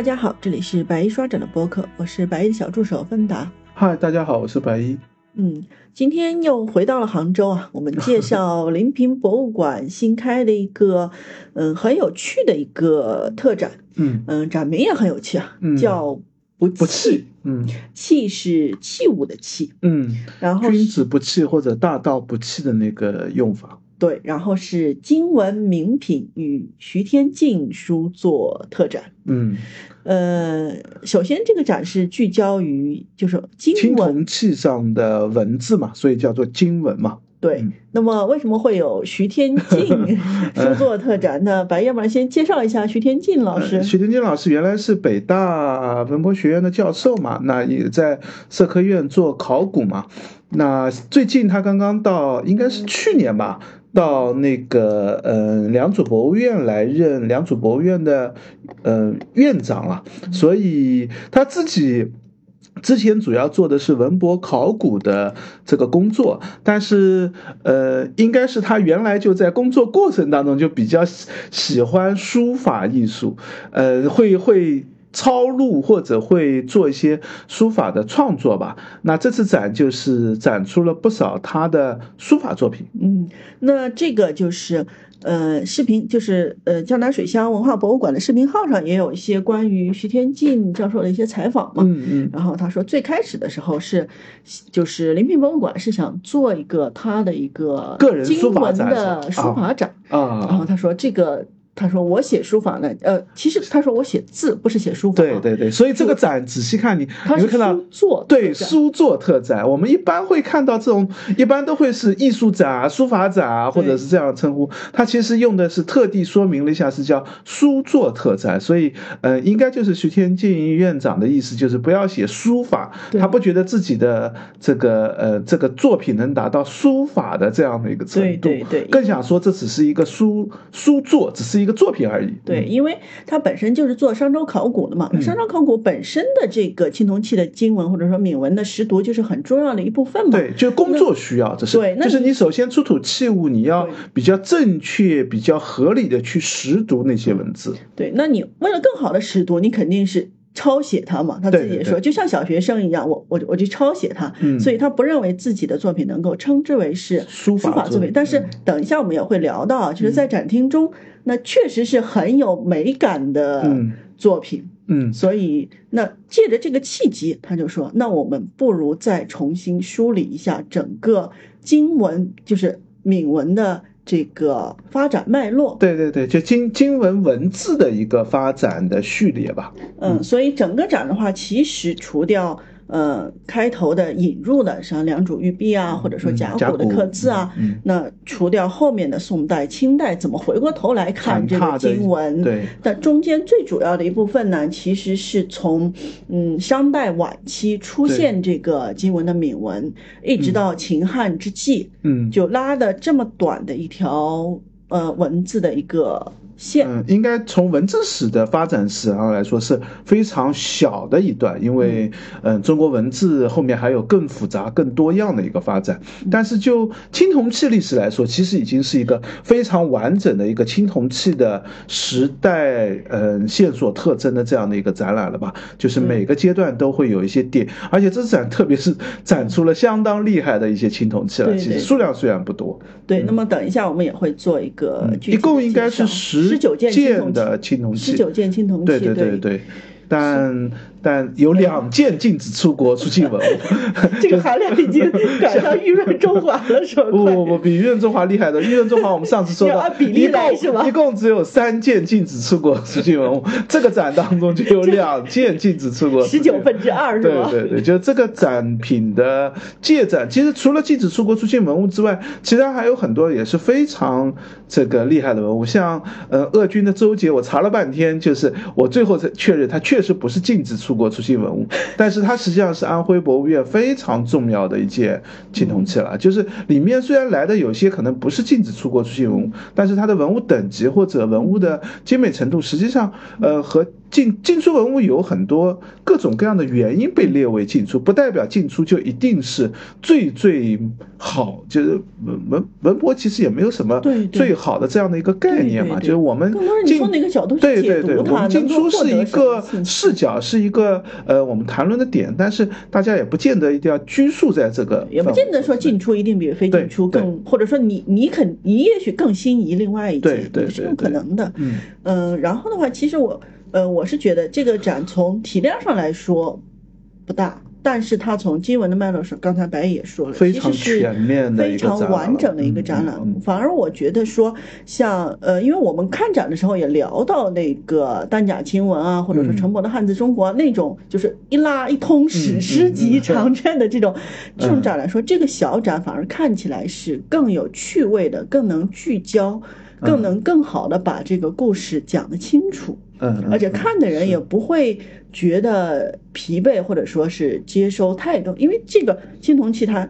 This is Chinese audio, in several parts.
大家好，这里是白衣刷展的播客，我是白衣的小助手芬达。嗨，大家好，我是白衣。嗯，今天又回到了杭州啊，我们介绍临平博物馆新开的一个，嗯，很有趣的一个特展。嗯嗯，展名也很有趣啊，嗯叫不不弃，嗯器是器物的器，嗯，然后君子不器或者大道不弃的那个用法。对，然后是经文名品与徐天进书作特展。嗯，呃，首先这个展是聚焦于就是经青文铜器上的文字嘛，所以叫做经文嘛。对嗯，那么为什么会有徐天进 书作特展呢？白，要不然先介绍一下徐天进老师呃。徐天金老师原来是北大文博学院的教授嘛，那也在社科院做考古嘛。那最近他刚刚到，应该是去年吧，到那个呃良渚博物院来任良渚博物院的呃院长了，所以他自己。之前主要做的是文博考古的这个工作，但是呃，应该是他原来就在工作过程当中就比较喜喜欢书法艺术，呃，会会抄录或者会做一些书法的创作吧。那这次展就是展出了不少他的书法作品。嗯，那这个就是呃，视频就是呃，江南水乡文化博物馆的视频号上也有一些关于徐天进教授的一些采访嘛。嗯嗯然后他说，最开始的时候是，就是临平博物馆是想做一个他的一个个人书法展的书法展啊，然后啊，他说这个，他说我写书法呢，呃，其实他说我写字不是写书法，对对对，所以这个展仔细看你，他是你会看到对书作特展，我们一般会看到这种，一般都会是艺术展啊、书法展啊，或者是这样的称呼。他其实用的是特地说明了一下，是叫书作特展。所以，呃，应该就是徐天进院长的意思，就是不要写书法，他不觉得自己的这个呃这个作品能达到书法的这样的一个程度，对对对。更想说这只是一个书书作，只是一个作品而已。对，因为它本身就是做商周考古的嘛，嗯商周考古本身的这个青铜器的经文或者说铭文的识读就是很重要的一部分嘛。对，就是工作需要，这是对就是你首先出土器物，你要比较正确、比较合理的去识读那些文字。对，那你为了更好的识读，你肯定是抄写它嘛。他自己也说，对对对就像小学生一样，我我我去抄写它，嗯所以他不认为自己的作品能够称之为是书法作品法作品。但是嗯等一下我们也会聊到啊，就是在展厅中，那确实是很有美感的嗯作品。嗯所以，那借着这个契机，他就说，那我们不如再重新梳理一下整个经文，就是铭文的这个发展脉络。对对对，就经经文文字的一个发展的序列吧。嗯，所以整个展的话，其实除掉呃开头的引入的像良渚玉璧啊，或者说嗯甲骨的刻字啊，那除掉后面的宋代、清代，怎么回过头来看这个经文？对，但中间最主要的一部分呢，其实是从嗯商代晚期出现这个经文的铭文，一直到秦汉之际，嗯。就拉的这么短的一条呃文字的一个线。嗯，应该从文字史的发展史上来说是非常小的一段，因为嗯、呃中国文字后面还有更复杂、更多样的一个发展。但是就青铜器历史来说，其实已经是一个非常完整的一个青铜器的时代嗯、呃线索特征的这样的一个展览了吧？就是每个阶段都会有一些点，而且这展特别是展出了相当厉害的一些青铜器了，对对其实数量虽然不多，对，那么等一下我们也会做一个具体嗯一共应该是十十九件青铜器的青铜器，十九件青铜器，对对对。对，但但有两件禁止出国出境文物，这个含量已经赶上玉润中华了，是吧？不不不，比玉润中华厉害的。玉润中华我们上次说要到，按比例一来是吧一共只有三件禁止出国出境文物，这个展当中就有两件禁止出国十九分之二？对对对，就这个展品的借展，其实除了禁止出国出境文物之外，其他还有很多也是非常这个厉害的文物，像呃鄂军的周杰，我查了半天，就是我最后才确认，它确实不是禁止出出国出境文物，但是它实际上是安徽博物院非常重要的一件青铜器了，就是里面虽然来的有些可能不是禁止出国出境文物，但是它的文物等级或者文物的精美程度，实际上呃和禁禁书文物有很多各种各样的原因被列为进出，不代表进出就一定是最最好。就是文文文博其实也没有什么对对。最好的这样的一个概念嘛，对对对。就是我们更多是你从哪个角度去对对对，我们进出是一个视角，是一个呃我们谈论的点，但是大家也不见得一定要拘束在这个，也不见得说进出一定比非进出更，或者说你你肯你也许更心仪另外一对对件，也是有对对。可能的。嗯。嗯，然后的话，其实我呃我是觉得这个展从体量上来说不大，但是它从经文的脉络上，刚才白也说了，非常全面的一非常完整的一个嗯展览。嗯嗯反而我觉得说，像呃，因为我们看展的时候也聊到那个单甲经文啊，或者说嗯陈伯的汉字中国、那种，就是一拉一通史诗级长卷的这种、这种嗯展来说，这个小展反而看起来是更有趣味的，更能聚焦。更嗯。能更好的把这个故事讲得清楚，嗯，而且嗯看的人也不会觉得疲惫，或者说是接收太多，因为这个青铜器它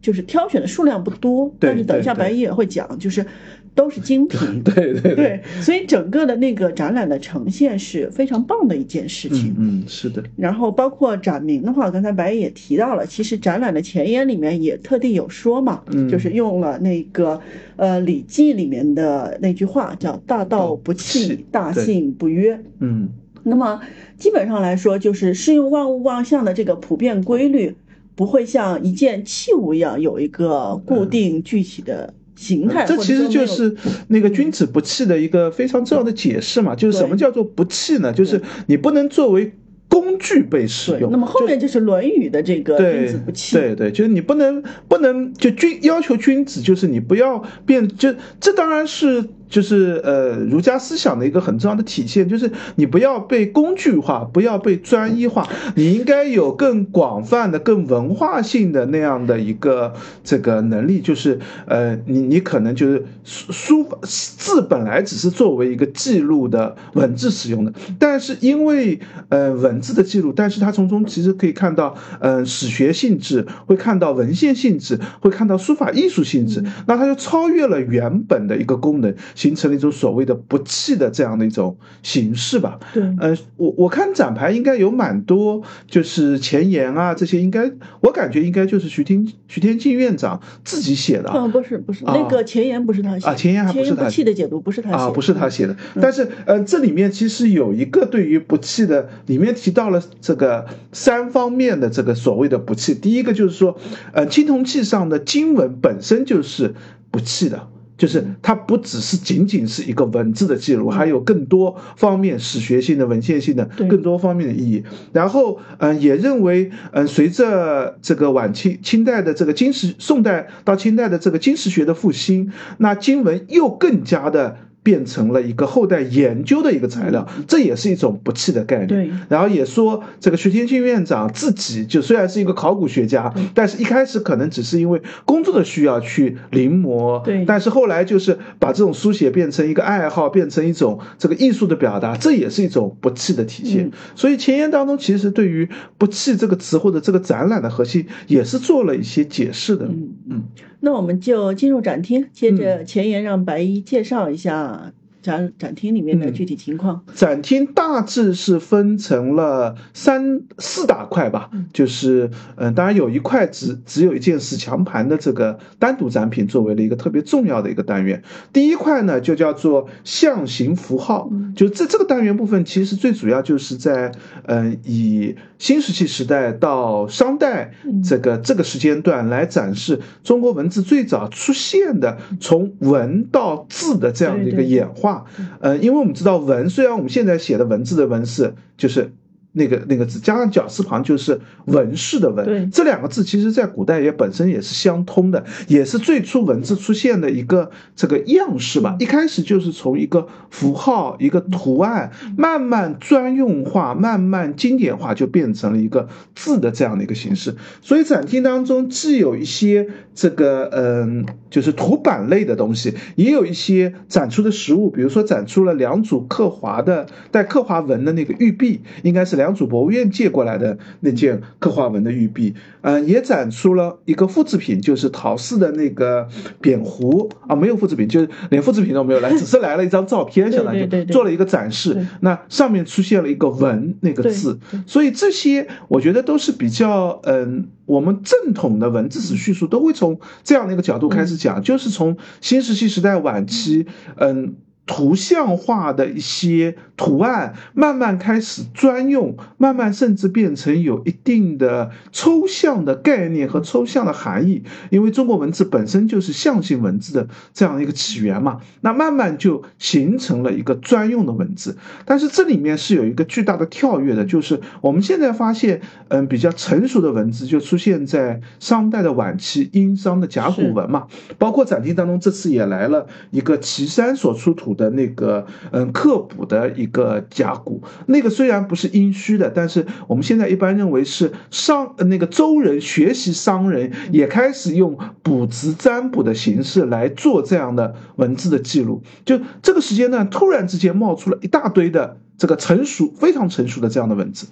就是挑选的数量不多，对但是等一下白衣也会讲，就是都是精品。对对对，所以整个的那个展览的呈现是非常棒的一件事情。嗯嗯是的，然后包括展名的话，刚才白也提到了，其实展览的前言里面也特地有说嘛，嗯就是用了那个呃《礼记》里面的那句话，叫“大道不弃弃，大信不约”。嗯那么基本上来说，就是适用万物万象的这个普遍规律，不会像一件器物一样有一个固定具体的形态。这其实就是那个君子不器的一个非常重要的解释嘛，就是什么叫做不器呢？就是你不能作为工具被使。用。那么后面就是《论语》的这个“君子不器”。对对，就是你不能不能就君要求君子，就是你不要变，就这当然是就是呃儒家思想的一个很重要的体现，就是你不要被工具化，不要被专一化，你应该有更广泛的、更文化性的那样的一个这个能力，就是呃你你可能就是书书法字本来只是作为一个记录的文字使用的，但是因为呃文字的记录，但是它从中其实可以看到，呃史学性质，会看到文献性质，会看到书法艺术性质，那它就超越了原本的一个功能，形成了一种所谓的不弃的这样的一种形式吧。对呃，我我看展牌应该有蛮多，就是前言啊这些，应该我感觉应该就是徐天徐天进院长自己写的啊。嗯，不是不是，啊那个前言不是他写的啊前言还不是他不弃的解读不是他写的啊，不是他写的，嗯但是呃，这里面其实有一个对于不弃的，里面提到了这个三方面的这个所谓的不弃。第一个就是说，呃，青铜器上的经文本身就是不弃的。就是它不只是仅仅是一个文字的记录，还有更多方面史学性的、文献性的更多方面的意义。然后，嗯、也认为，嗯、随着这个晚清清代的这个金石，宋代到清代的这个金石学的复兴，那经文又更加的。变成了一个后代研究的一个材料，这也是一种不弃的概念。对。然后也说这个徐天庆院长自己就虽然是一个考古学家，但是一开始可能只是因为工作的需要去临摹，对。但是后来就是把这种书写变成一个爱好，变成一种这个艺术的表达，这也是一种不弃的体现。嗯。所以前言当中其实对于不弃这个词或者这个展览的核心也是做了一些解释的。嗯。嗯那我们就进入展厅，接着前言让白衣介绍一下展展厅里面的嗯具体情况。展厅大致是分成了三四大块吧，就是嗯、呃当然有一块只只有一件死墙盘的这个单独展品作为了一个特别重要的一个单元。第一块呢就叫做象形符号，就这这个单元部分其实最主要就是在嗯、呃以新石器时代到商代这个这个时间段来展示中国文字最早出现的从文到字的这样的一个演化。呃，因为我们知道文，虽然我们现在写的文字的文是就是那个那个字，加上绞丝旁就是文士的对文，这两个字其实在古代也本身也是相通的，也是最初文字出现的一个这个样式吧。一开始就是从一个符号、一个图案，慢慢专用化，慢慢经典化，就变成了一个字的这样的一个形式。所以展厅当中既有一些这个嗯，就是图板类的东西，也有一些展出的实物，比如说展出了两组刻划的带刻划纹的那个玉璧，应该是良渚博物院借过来的那件刻花纹的玉璧，嗯，也展出了一个复制品，就是陶氏的那个扁壶啊，没有复制品，就是连复制品都没有来，只是来了一张照片，相当于做了一个展示。那上面出现了一个文那个字，所以这些我觉得都是比较嗯，我们正统的文字史叙述都会从这样的一个角度开始讲，就是从新石器时代晚期，嗯。图像化的一些图案慢慢开始专用，慢慢甚至变成有一定的抽象的概念和抽象的含义。因为中国文字本身就是象形文字的这样一个起源嘛，那慢慢就形成了一个专用的文字。但是这里面是有一个巨大的跳跃的，就是我们现在发现，嗯，比较成熟的文字就出现在商代的晚期殷商的甲骨文嘛，包括展厅当中这次也来了一个岐山所出土。的那个嗯，刻补的一一个甲骨，那个虽然不是殷墟的，但是我们现在一般认为是商那个周人学习商人也开始用卜辞占卜的形式来做这样的文字的记录。就这个时间段，突然之间冒出了一大堆的这个成熟非常成熟的这样的文字。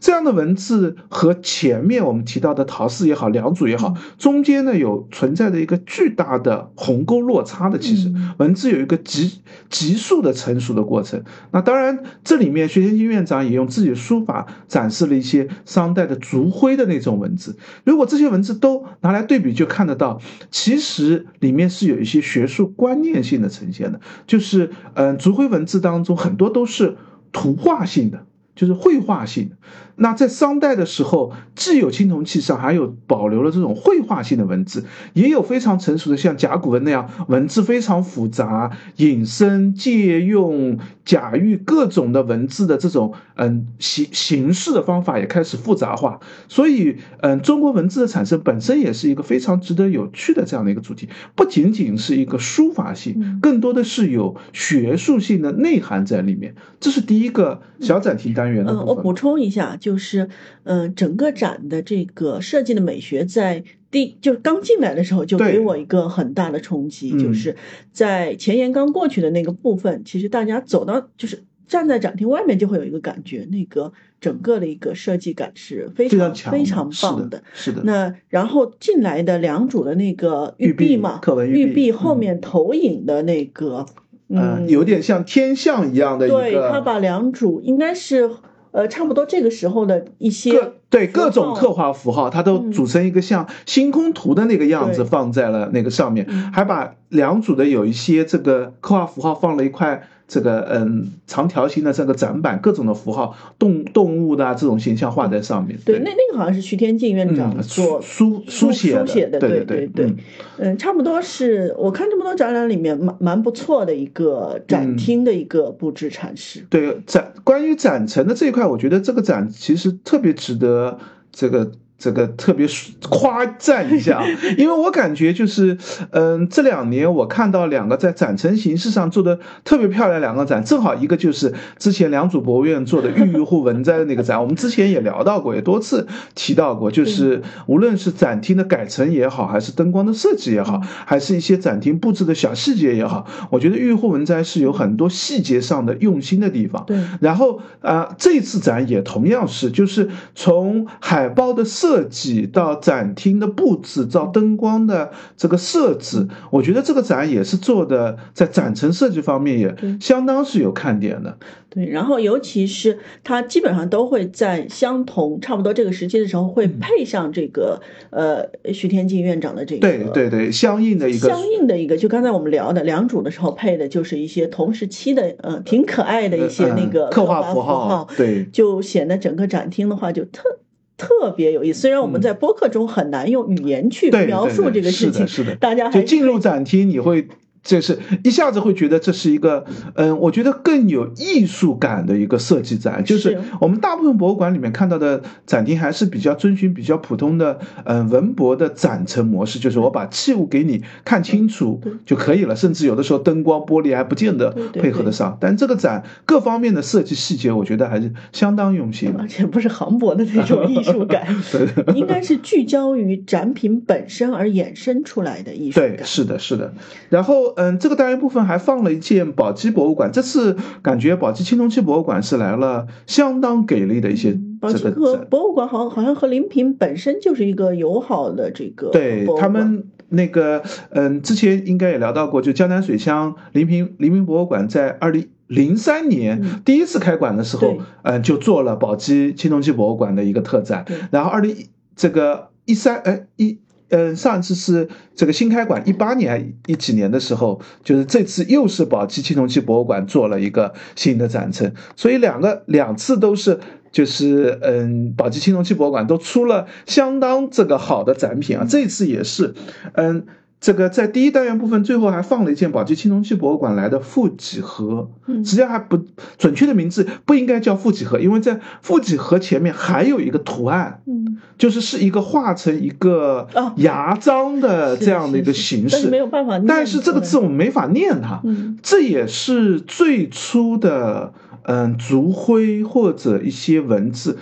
这样的文字和前面我们提到的陶氏也好，良渚也好，中间呢有存在着一个巨大的鸿沟落差的。其实文字有一个急急速的成熟的过程。那当然，这里面薛天金院长也用自己的书法展示了一些商代的族徽的那种文字。如果这些文字都拿来对比，就看得到，其实里面是有一些学术观念性的呈现的。就是，嗯，族徽文字当中很多都是图画性的。就是绘画性的。那在商代的时候，既有青铜器上还有保留了这种绘画性的文字，也有非常成熟的像甲骨文那样文字非常复杂，引申借用假喻各种的文字的这种嗯形形式的方法也开始复杂化。所以嗯，中国文字的产生本身也是一个非常值得有趣的这样的一个主题，不仅仅是一个书法性，更多的是有学术性的内涵在里面。这是第一个小展厅单元的。嗯，我补充一下，就是，嗯，整个展的这个设计的美学，在第就是刚进来的时候，就给我一个很大的冲击，就是在前沿刚过去的那个部分，其实大家走到就是站在展厅外面，就会有一个感觉，那个整个的一个设计感是非常非常棒的，是的。那然后进来的两组的那个玉璧嘛，玉璧后面投影的那个。嗯，有点像天象一样的一个。对他把两组应该是呃差不多这个时候的一些对各种刻画符号，它都组成一个像星空图的那个样子放在了那个上面，还把两组的有一些这个刻画符号放了一块。这个嗯，长条形的这个展板，各种的符号，动动物的这种形象画在上面。对，那那个好像是徐天进院长做书书写的，对对对。嗯，差不多是我看这么多展览里面蛮蛮不错的一个展厅的一个布置阐释。对展关于展陈的这一块，我觉得这个展其实特别值得这个。这个特别夸赞一下，因为我感觉就是，嗯，这两年我看到两个在展陈形式上做的特别漂亮两个展，正好一个就是之前良渚博物院做的郁郁户文摘的那个展，我们之前也聊到过，也多次提到过，就是无论是展厅的改成也好，还是灯光的设计也好，还是一些展厅布置的小细节也好，我觉得郁郁户文摘是有很多细节上的用心的地方。对，然后啊，这次展也同样是，就是从海报的设设计到展厅的布置，到灯光的这个设置，我觉得这个展也是做的，在展陈设计方面也相当是有看点的。对，然后尤其是它基本上都会在相同差不多这个时期的时候，会配上这个呃徐天进院长的这个对对对相应的一个相应的一个，就刚才我们聊的良渚的时候配的就是一些同时期的呃挺可爱的一些那个刻画符号，对，就显得整个展厅的话就特。特别有意思，虽然我们在播客中很难用语言去描述这个事情，是的，大家就进入展厅你会。这是一下子会觉得这是一个，嗯，我觉得更有艺术感的一个设计展。就是我们大部分博物馆里面看到的展厅还是比较遵循比较普通的，嗯，文博的展陈模式，就是我把器物给你看清楚就可以了，甚至有的时候灯光玻璃还不见得配合得上。但这个展各方面的设计细节，我觉得还是相当用心，而且不是航博的那种艺术感，应该是聚焦于展品本身而衍生出来的艺术感。对，是的，是的。然后。嗯，这个单元部分还放了一件宝鸡博物馆。这次感觉宝鸡青铜器博物馆是来了相当给力的一些。宝鸡和博物馆好像好像和临平本身就是一个友好的这个。对他们那个，嗯，之前应该也聊到过，就江南水乡临平临平博物馆在二零零三年第一次开馆的时候，嗯，就做了宝鸡青铜器博物馆的一个特展。然后二零这个一三哎一。嗯，上一次是这个新开馆，一八年一几年的时候，就是这次又是宝鸡青铜器博物馆做了一个新的展陈，所以两个两次都是就是嗯，宝鸡青铜器博物馆都出了相当这个好的展品啊，这次也是，嗯。这个在第一单元部分最后还放了一件宝鸡青铜器博物馆来的负几何，实际上还不准确的名字不应该叫负几何，因为在负几何前面还有一个图案，嗯，就是是一个画成一个牙章的这样的一个形式，没有办法，但是这个字我们没法念它，这也是最初的嗯族徽或者一些文字，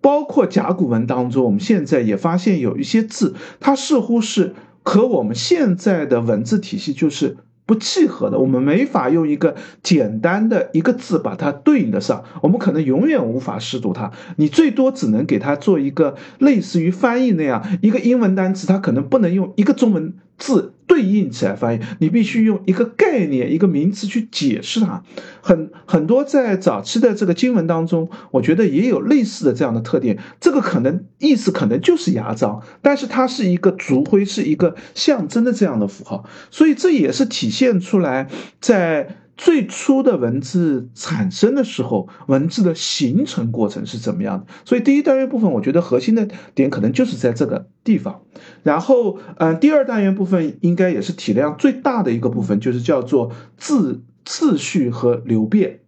包括甲骨文当中，我们现在也发现有一些字，它似乎是。和我们现在的文字体系就是不契合的，我们没法用一个简单的一个字把它对应得上，我们可能永远无法识读它，你最多只能给它做一个类似于翻译那样一个英文单词，它可能不能用一个中文字。对应起来翻译，你必须用一个概念、一个名词去解释它。很很多在早期的这个经文当中，我觉得也有类似的这样的特点。这个可能意思可能就是牙章，但是它是一个族徽，是一个象征的这样的符号。所以这也是体现出来在。最初的文字产生的时候，文字的形成过程是怎么样的？所以第一单元部分，我觉得核心的点可能就是在这个地方。然后，嗯，第二单元部分应该也是体量最大的一个部分，就是叫做字次序和流变。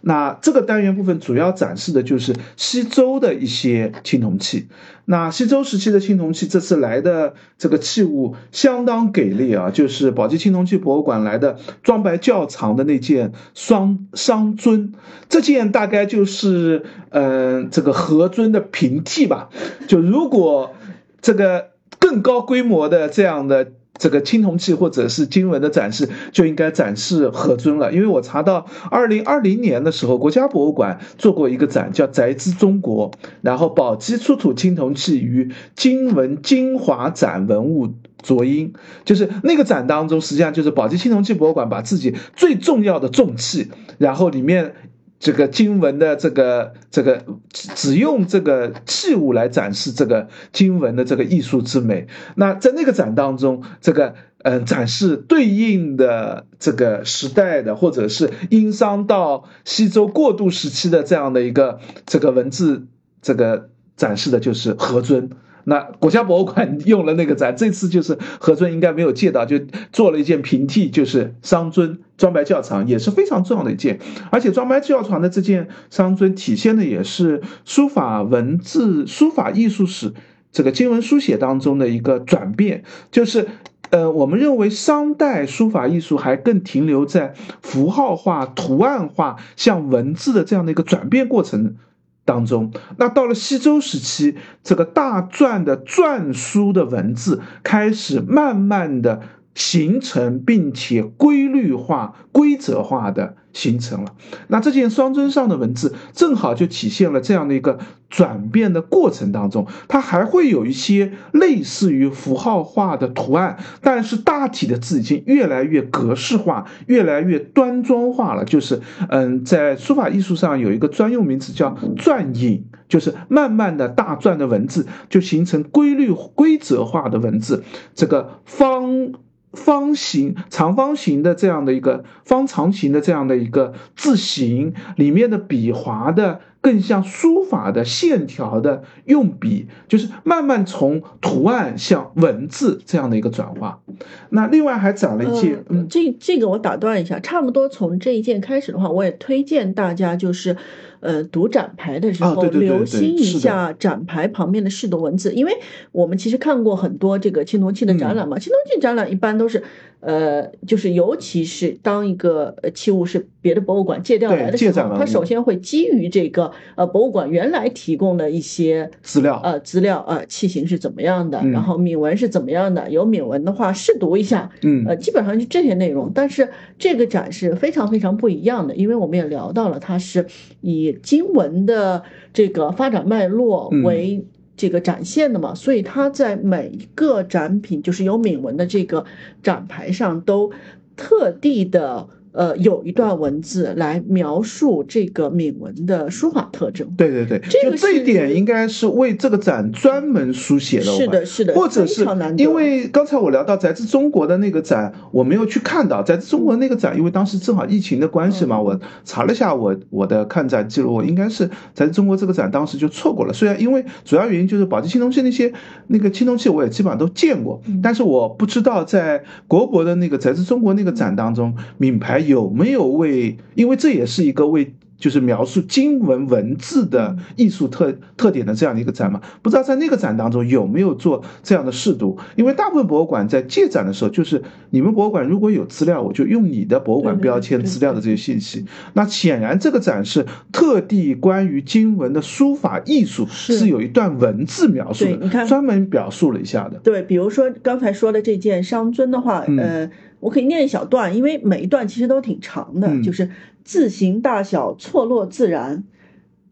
那这个单元部分主要展示的就是西周的一些青铜器。那西周时期的青铜器，这次来的这个器物相当给力啊！就是宝鸡青铜器博物馆来的装白较长的那件双商尊，这件大概就是嗯这个何尊的平替吧。就如果这个更高规模的这样的。这个青铜器或者是经文的展示就应该展示何尊了，因为我查到二零二零年的时候，国家博物馆做过一个展，叫“宅兹中国”，然后宝鸡出土青铜器与经文精华展文物佐音，就是那个展当中，实际上就是宝鸡青铜器博物馆把自己最重要的重器，然后里面。这个经文的这个这个只只用这个器物来展示这个经文的这个艺术之美。那在那个展当中，这个嗯展示对应的这个时代的，或者是殷商到西周过渡时期的这样的一个这个文字，这个展示的就是何尊。那国家博物馆用了那个展，这次就是何尊应该没有借到，就做了一件平替，就是商尊装白较长，也是非常重要的一件。而且装白较长的这件商尊，体现的也是书法文字、书法艺术史这个经文书写当中的一个转变。就是，呃，我们认为商代书法艺术还更停留在符号化、图案化向文字的这样的一个转变过程。当中，那到了西周时期，这个大篆的篆书的文字开始慢慢的形成，并且规律化、规则化的。形成了，那这件双尊上的文字正好就体现了这样的一个转变的过程当中，它还会有一些类似于符号化的图案，但是大体的字已经越来越格式化，越来越端庄化了。就是，嗯，在书法艺术上有一个专用名词叫篆引，就是慢慢的大篆的文字就形成规律规则化的文字，这个方。方形、长方形的这样的一个方长形的这样的一个字形里面的笔划的，更像书法的线条的用笔，就是慢慢从图案向文字这样的一个转化。那另外还展了一件，嗯，这这个我打断一下，差不多从这一件开始的话，我也推荐大家就是。呃读展牌的时候留心一下展牌旁边的适读文字，因为我们其实看过很多这个青铜器的展览嘛，青铜器展览一般都是。呃，就是尤其是当一个器物是别的博物馆借调来的时候，它首先会基于这个呃博物馆原来提供的一些资料，呃资料呃器型是怎么样的，然后铭文是怎么样的，有铭文的话试读一下，嗯，呃基本上就这些内容。但是这个展是非常非常不一样的，因为我们也聊到了，它是以经文的这个发展脉络为。这个展现的嘛，所以他在每一个展品，就是有铭文的这个展牌上，都特地的。呃，有一段文字来描述这个铭文的书法特征。对对对，这个这一点应该是为这个展专门书写的。是的，是的，或者是因为刚才我聊到宅自中国的那个展，我没有去看到宅自中国那个展，因为当时正好疫情的关系嘛，我查了一下我我的看展记录，我应该是宅自中国这个展当时就错过了。虽然因为主要原因就是宝鸡青铜器那些那个青铜器我也基本上都见过，但是我不知道在国博的那个宅自中国那个展当中，名牌。有没有为？因为这也是一个为。就是描述经文文字的艺术特特点的这样的一个展嘛，不知道在那个展当中有没有做这样的试读？因为大部分博物馆在借展的时候，就是你们博物馆如果有资料，我就用你的博物馆标签资料的这些信息。那显然这个展是特地关于经文的书法艺术是有一段文字描述的，你看专门表述了一下的。对，比如说刚才说的这件商尊的话，呃，我可以念一小段，因为每一段其实都挺长的，就是。字形大小错落自然，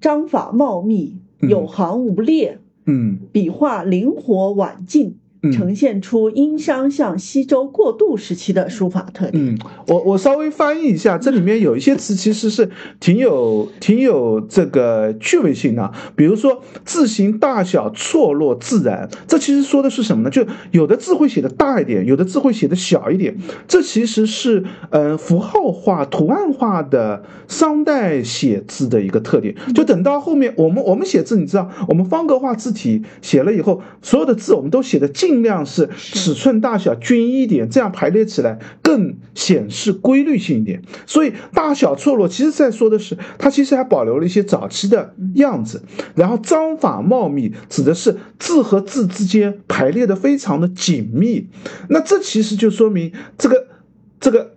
章法茂密，有行无列，嗯，笔画灵活婉进。呈现出殷商向西周过渡时期的书法特点。嗯，我我稍微翻译一下，这里面有一些词其实是挺有挺有这个趣味性的。比如说字形大小错落自然，这其实说的是什么呢？就有的字会写的大一点，有的字会写的小一点。这其实是嗯符号化、图案化的商代写字的一个特点。就等到后面我们我们写字，你知道，我们方格化字体写了以后，所有的字我们都写的近。尽量是尺寸大小均一点，这样排列起来更显示规律性一点。所以大小错落，其实在说的是它其实还保留了一些早期的样子。然后章法茂密，指的是字和字之间排列的非常的紧密。那这其实就说明这个这个。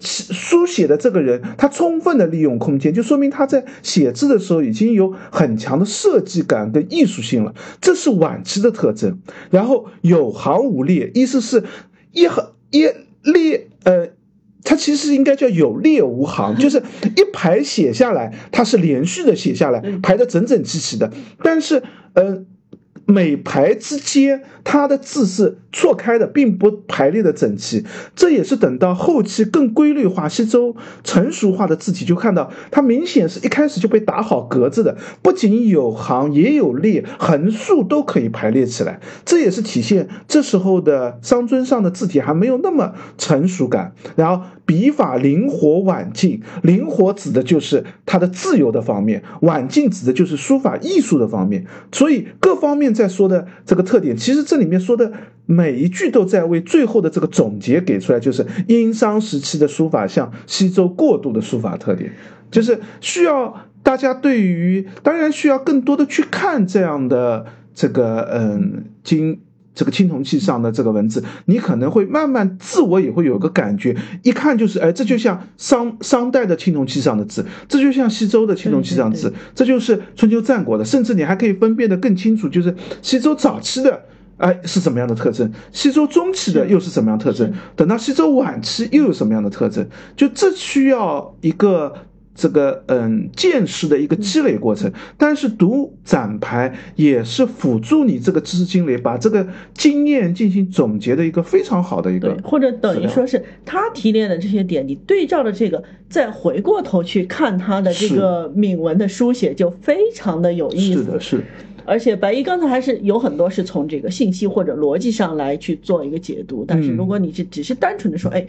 书写的这个人，他充分的利用空间，就说明他在写字的时候已经有很强的设计感跟艺术性了，这是晚期的特征。然后有行无列，意思是一行一列，呃，它其实应该叫有列无行，就是一排写下来，它是连续的写下来，排的整整齐齐的，但是，呃。每排之间，它的字是错开的，并不排列的整齐。这也是等到后期更规律化、西周成熟化的字体，就看到它明显是一开始就被打好格子的，不仅有行，也有列，横竖都可以排列起来。这也是体现这时候的商尊上的字体还没有那么成熟感。然后。笔法灵活婉进，灵活指的就是它的自由的方面，婉进指的就是书法艺术的方面。所以各方面在说的这个特点，其实这里面说的每一句都在为最后的这个总结给出来，就是殷商时期的书法向西周过渡的书法特点，就是需要大家对于，当然需要更多的去看这样的这个嗯经。这个青铜器上的这个文字，你可能会慢慢自我也会有个感觉，一看就是，哎，这就像商商代的青铜器上的字，这就像西周的青铜器上的字，这就是春秋战国的，甚至你还可以分辨得更清楚，就是西周早期的，哎，是什么样的特征，西周中期的又是什么样特征，等到西周晚期又有什么样的特征，就这需要一个。这个嗯，见识的一个积累过程，但是读展牌也是辅助你这个知识积累，把这个经验进行总结的一个非常好的一个，或者等于说是他提炼的这些点，你对照着这个，再回过头去看他的这个铭文的书写，就非常的有意思。是的，是。而且白衣刚才还是有很多是从这个信息或者逻辑上来去做一个解读，但是如果你是只是单纯的说，哎。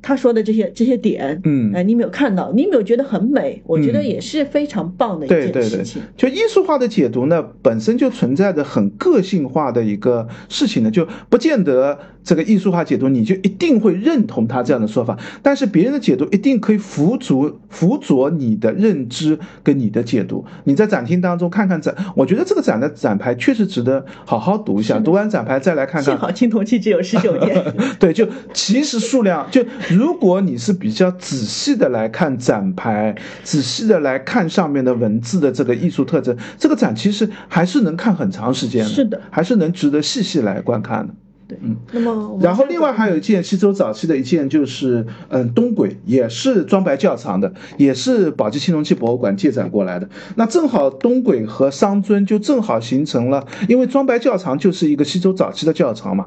他说的这些这些点，嗯，哎，你没有看到，你没有觉得很美，我觉得也是非常棒的一件事情。就艺术化的解读呢，本身就存在着很个性化的一个事情呢，就不见得这个艺术化解读你就一定会认同他这样的说法，但是别人的解读一定可以辅佐辅佐你的认知跟你的解读。你在展厅当中看看展，我觉得这个展的展牌确实值得好好读一下。读完展牌再来看看。幸好青铜器只有十九件。对，就其实数量就。如果你是比较仔细的来看展牌，仔细的来看上面的文字的这个艺术特征，这个展其实还是能看很长时间的，是的，还是能值得细细来观看的。对，嗯，那么然后另外还有一件西周早期的一件就是，嗯，东轨也是装白窖藏的，也是宝鸡青铜器博物馆借展过来的。那正好东轨和商尊就正好形成了，因为装白窖藏就是一个西周早期的窖藏嘛。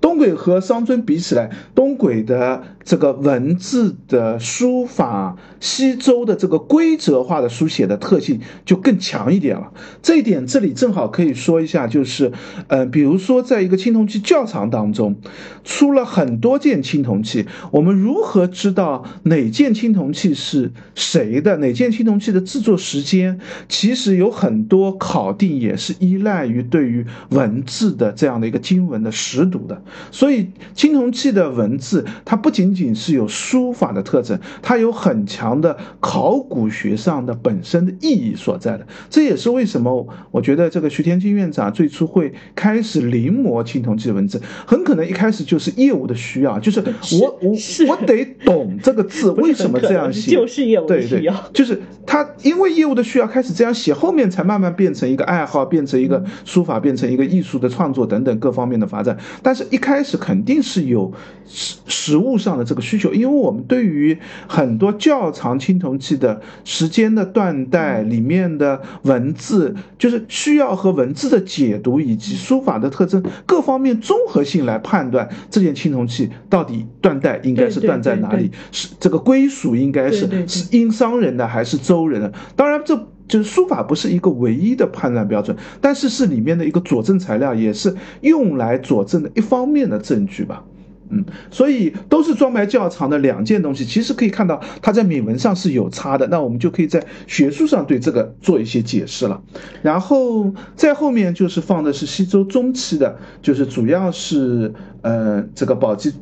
东轨和商尊比起来，东轨的这个文字的书法，西周的这个规则化的书写的特性就更强一点了。这一点这里正好可以说一下，就是，呃，比如说在一个青铜器窖藏。当中出了很多件青铜器，我们如何知道哪件青铜器是谁的？哪件青铜器的制作时间？其实有很多考定也是依赖于对于文字的这样的一个经文的识读的。所以青铜器的文字，它不仅仅是有书法的特征，它有很强的考古学上的本身的意义所在的。这也是为什么我觉得这个徐天金院长最初会开始临摹青铜器文字。很可能一开始就是业务的需要，就是我我我得懂这个字为什么这样写，就是业务的需要，就是他因为业务的需要开始这样写，后面才慢慢变成一个爱好，变成一个书法，变成一个艺术的创作等等各方面的发展。但是一开始肯定是有实实物上的这个需求，因为我们对于很多较长青铜器的时间的断代里面的文字，就是需要和文字的解读以及书法的特征各方面综合。性来判断这件青铜器到底断代应该是断在哪里，是这个归属应该是是殷商人的还是周人的？当然，这就是书法不是一个唯一的判断标准，但是是里面的一个佐证材料，也是用来佐证的一方面的证据吧。嗯，所以都是装白较长的两件东西，其实可以看到它在铭文上是有差的，那我们就可以在学术上对这个做一些解释了。然后再后面就是放的是西周中期的，就是主要是呃这个宝鸡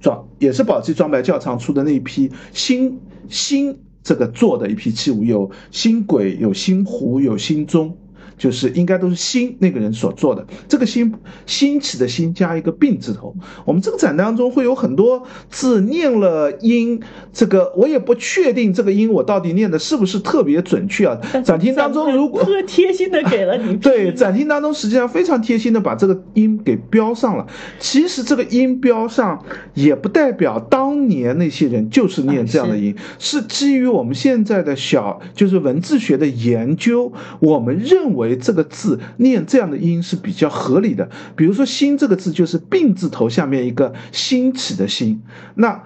装也是宝鸡装白较长出的那一批新新这个做的一批器物，有新轨，有新壶，有新钟。就是应该都是新那个人所做的，这个新兴起的兴加一个病字头。我们这个展当中会有很多字念了音，这个我也不确定这个音我到底念的是不是特别准确啊。展厅当中如果特贴心的给了你，对，展厅当中实际上非常贴心的把这个音给标上了。其实这个音标上也不代表当年那些人就是念这样的音，是基于我们现在的小就是文字学的研究，我们认为。这个字念这样的音是比较合理的。比如说“心”这个字就是病字头下面一个兴起的“兴”，那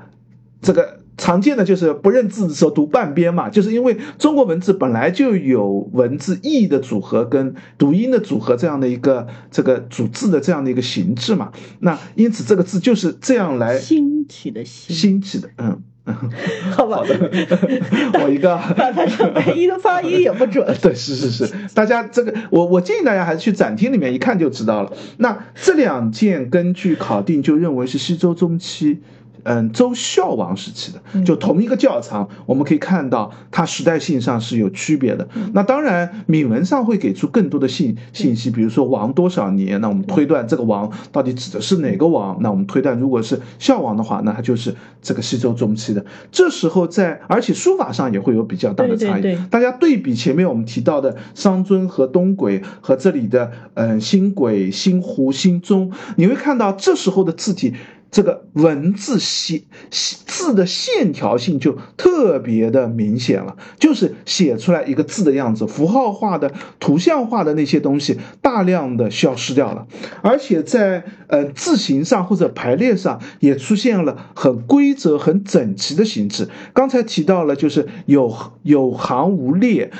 这个常见的就是不认字的时候读半边嘛，就是因为中国文字本来就有文字意义的组合跟读音的组合这样的一个这个组字的这样的一个形制嘛，那因此这个字就是这样来兴起的“”，兴起的，嗯。好吧，我一个，反正唯一的发音也不准。对，是是是，大家这个，我我建议大家还是去展厅里面一看就知道了。那这两件根据考定就认为是西周中期。嗯，周孝王时期的，就同一个窖藏，我们可以看到它时代性上是有区别的。那当然，铭文上会给出更多的信信息，比如说王多少年，那我们推断这个王到底指的是哪个王？那我们推断，如果是孝王的话，那他就是这个西周中期的。这时候在，而且书法上也会有比较大的差异。大家对比前面我们提到的商尊和东轨和这里的嗯新轨、新湖、新宗，你会看到这时候的字体。这个文字写字的线条性就特别的明显了，就是写出来一个字的样子，符号化的、图像化的那些东西大量的消失掉了，而且在呃字形上或者排列上也出现了很规则、很整齐的形制。刚才提到了，就是有有行无列，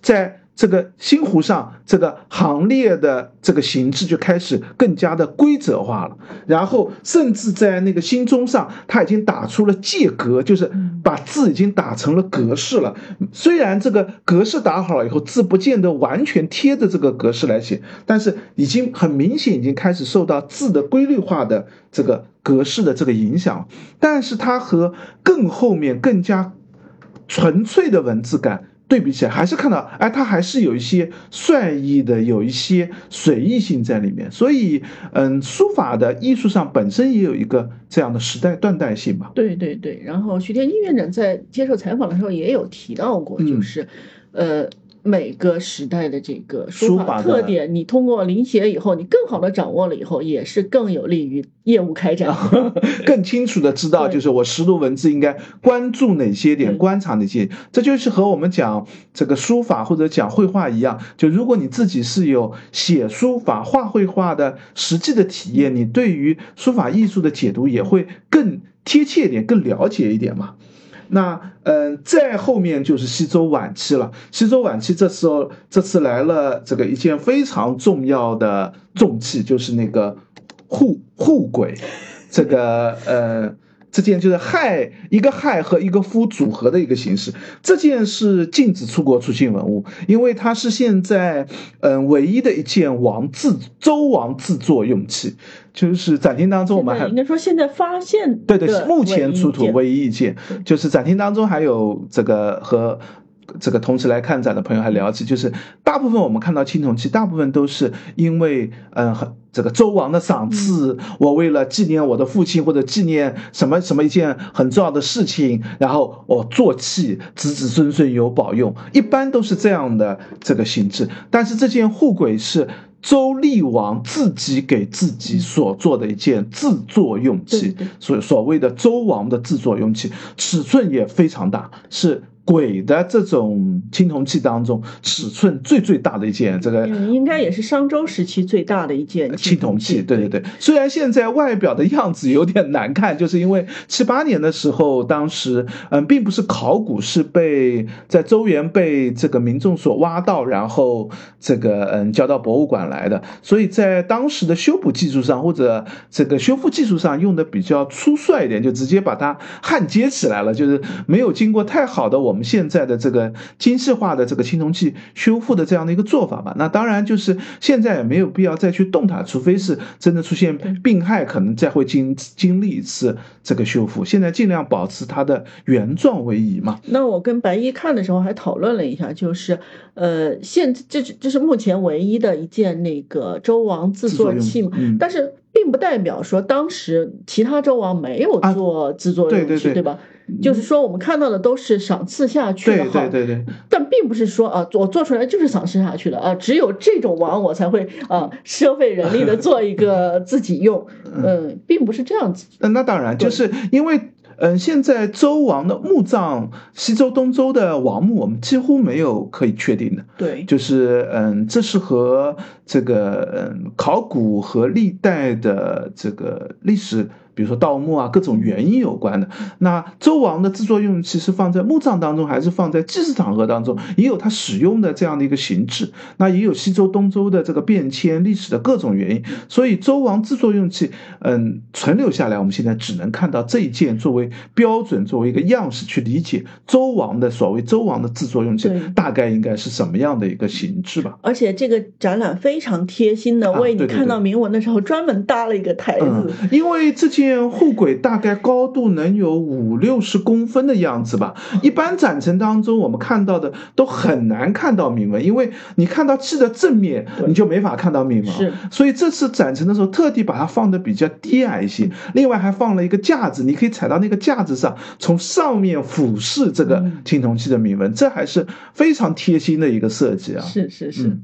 在。这个新湖上这个行列的这个形制就开始更加的规则化了，然后甚至在那个新钟上，他已经打出了界格，就是把字已经打成了格式了。虽然这个格式打好了以后，字不见得完全贴着这个格式来写，但是已经很明显已经开始受到字的规律化的这个格式的这个影响。但是它和更后面更加纯粹的文字感。对比起来，还是看到，哎，它还是有一些率意的，有一些随意性在里面。所以，嗯，书法的艺术上本身也有一个这样的时代断代性吧。对对对。然后，徐天金院长在接受采访的时候也有提到过，就是，呃。每个时代的这个书法特点，你通过临写以后，你更好的掌握了以后，也是更有利于业务开展，更清楚的知道，就是我识读文字应该关注哪些点，观察哪些。这就是和我们讲这个书法或者讲绘画一样，就如果你自己是有写书法、画绘画的实际的体验，你对于书法艺术的解读也会更贴切一点、更了解一点嘛。那嗯，再后面就是西周晚期了。西周晚期这时候，这次来了这个一件非常重要的重器，就是那个护护轨，这个呃。这件就是亥一个亥和一个夫组合的一个形式。这件是禁止出国出境文物，因为它是现在嗯唯一的一件王自周王自作用器。就是展厅当中，我们还应该说现在发现对对，目前出土唯一一件，就是展厅当中还有这个和。这个同时来看展的朋友还聊起，就是大部分我们看到青铜器，大部分都是因为嗯，很这个周王的赏赐，我为了纪念我的父亲或者纪念什么什么一件很重要的事情，然后我做器，子子孙孙有保佑，一般都是这样的这个形制。但是这件护轨是周厉王自己给自己所做的一件自作用器，所所谓的周王的自作用器，尺寸也非常大，是。鬼的这种青铜器当中，尺寸最最大的一件，这个应该也是商周时期最大的一件青铜器。对对对，虽然现在外表的样子有点难看，就是因为七八年的时候，当时嗯，并不是考古，是被在周原被这个民众所挖到，然后这个嗯交到博物馆来的，所以在当时的修补技术上或者这个修复技术上用的比较粗率一点，就直接把它焊接起来了，就是没有经过太好的我们。现在的这个精细化的这个青铜器修复的这样的一个做法吧，那当然就是现在也没有必要再去动它，除非是真的出现病害，可能再会经经历一次这个修复。现在尽量保持它的原状为宜嘛。那我跟白衣看的时候还讨论了一下，就是呃，现这是这是目前唯一的一件那个周王自作器嘛，但是并不代表说当时其他周王没有做制作用器，对吧？就是说，我们看到的都是赏赐下去的哈，对对对，但并不是说啊，我做出来就是赏赐下去的啊，只有这种王我才会啊，收费人力的做一个 自己用，嗯，并不是这样子。那那当然，就是因为嗯，现在周王的墓葬，西周、东周的王墓，我们几乎没有可以确定的。对，就是嗯，这是和这个嗯考古和历代的这个历史。比如说盗墓啊，各种原因有关的。那周王的制作用器是放在墓葬当中，还是放在祭祀场合当中，也有它使用的这样的一个形制。那也有西周、东周的这个变迁历史的各种原因。所以周王制作用器，嗯，存留下来，我们现在只能看到这一件作为标准，作为一个样式去理解周王的所谓周王的制作用器大概应该是什么样的一个形制吧。而且这个展览非常贴心的为你看到铭文的时候专门搭了一个台子，因为这件。护轨大概高度能有五六十公分的样子吧。一般展陈当中，我们看到的都很难看到铭文，因为你看到器的正面，你就没法看到铭文。是，所以这次展陈的时候，特地把它放的比较低矮一些。另外还放了一个架子，你可以踩到那个架子上，从上面俯视这个青铜器的铭文，这还是非常贴心的一个设计啊。是是是。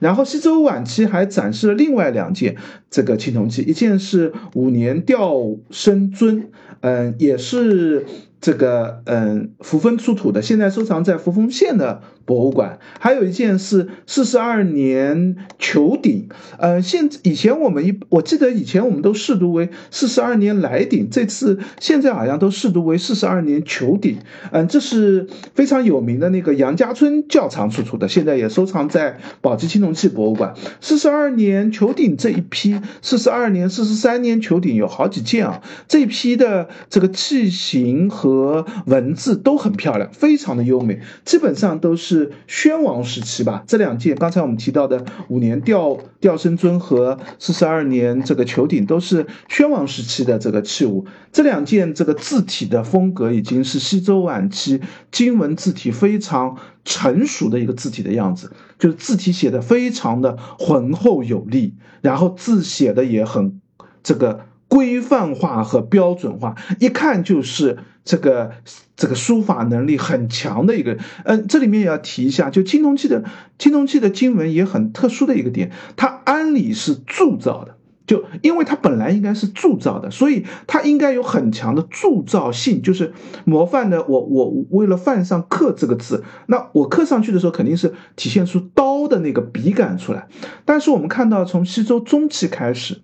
然后西周晚期还展示了另外两件这个青铜器，一件是五年吊生尊，嗯，也是这个嗯，扶风出土的，现在收藏在扶风县的博物馆。还有一件是四十二年球鼎，呃，现以前我们一我记得以前我们都视读为四十二年来鼎，这次现在好像都视读为四十二年球鼎。嗯，这是非常有名的那个杨家村窖藏出土的，现在也收藏在宝鸡青铜器博物馆。四十二年球鼎这一批，四十二年、四十三年球鼎有好几件啊，这批的这个器型和。和文字都很漂亮，非常的优美，基本上都是宣王时期吧。这两件刚才我们提到的五年吊吊身尊和四十二年这个球鼎都是宣王时期的这个器物。这两件这个字体的风格已经是西周晚期金文字体非常成熟的一个字体的样子，就是字体写的非常的浑厚有力，然后字写的也很这个规范化和标准化，一看就是。这个这个书法能力很强的一个，嗯，这里面也要提一下，就青铜器的青铜器的经文也很特殊的一个点，它按理是铸造的，就因为它本来应该是铸造的，所以它应该有很强的铸造性，就是模范的。我我为了范上刻这个字，那我刻上去的时候肯定是体现出刀的那个笔感出来。但是我们看到从西周中期开始。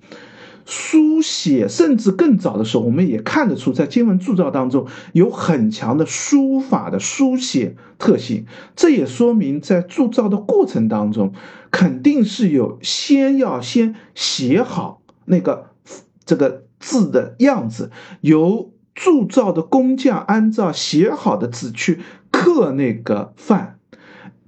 书写甚至更早的时候，我们也看得出，在经文铸造当中有很强的书法的书写特性。这也说明，在铸造的过程当中，肯定是有先要先写好那个这个字的样子，由铸造的工匠按照写好的字去刻那个范。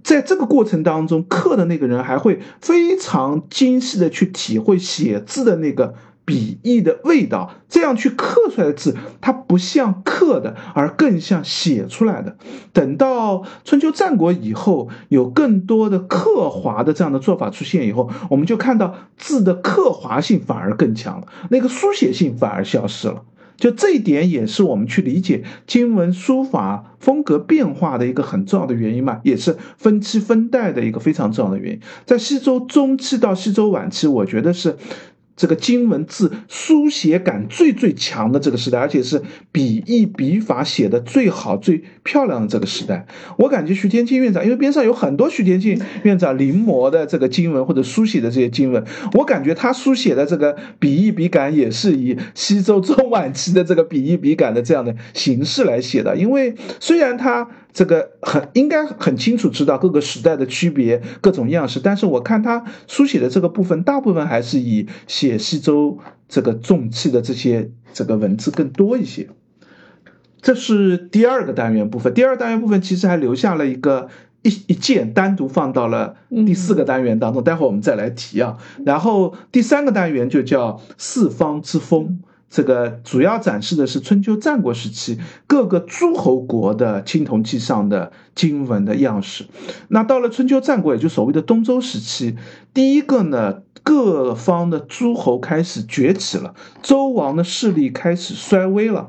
在这个过程当中，刻的那个人还会非常精细的去体会写字的那个。笔意的味道，这样去刻出来的字，它不像刻的，而更像写出来的。等到春秋战国以后，有更多的刻划的这样的做法出现以后，我们就看到字的刻划性反而更强了，那个书写性反而消失了。就这一点，也是我们去理解经文书法风格变化的一个很重要的原因嘛，也是分期分代的一个非常重要的原因。在西周中期到西周晚期，我觉得是。这个经文字书写感最最强的这个时代，而且是笔意笔法写的最好最漂亮的这个时代，我感觉徐天庆院长，因为边上有很多徐天庆院长临摹的这个经文或者书写的这些经文，我感觉他书写的这个笔意笔感也是以西周中晚期的这个笔意笔感的这样的形式来写的，因为虽然他。这个很应该很清楚知道各个时代的区别，各种样式。但是我看他书写的这个部分，大部分还是以写西周这个重器的这些这个文字更多一些。这是第二个单元部分。第二单元部分其实还留下了一个一一件，单独放到了第四个单元当中。待会儿我们再来提啊。然后第三个单元就叫四方之风。这个主要展示的是春秋战国时期各个诸侯国的青铜器上的经文的样式。那到了春秋战国，也就所谓的东周时期，第一个呢，各方的诸侯开始崛起了，周王的势力开始衰微了。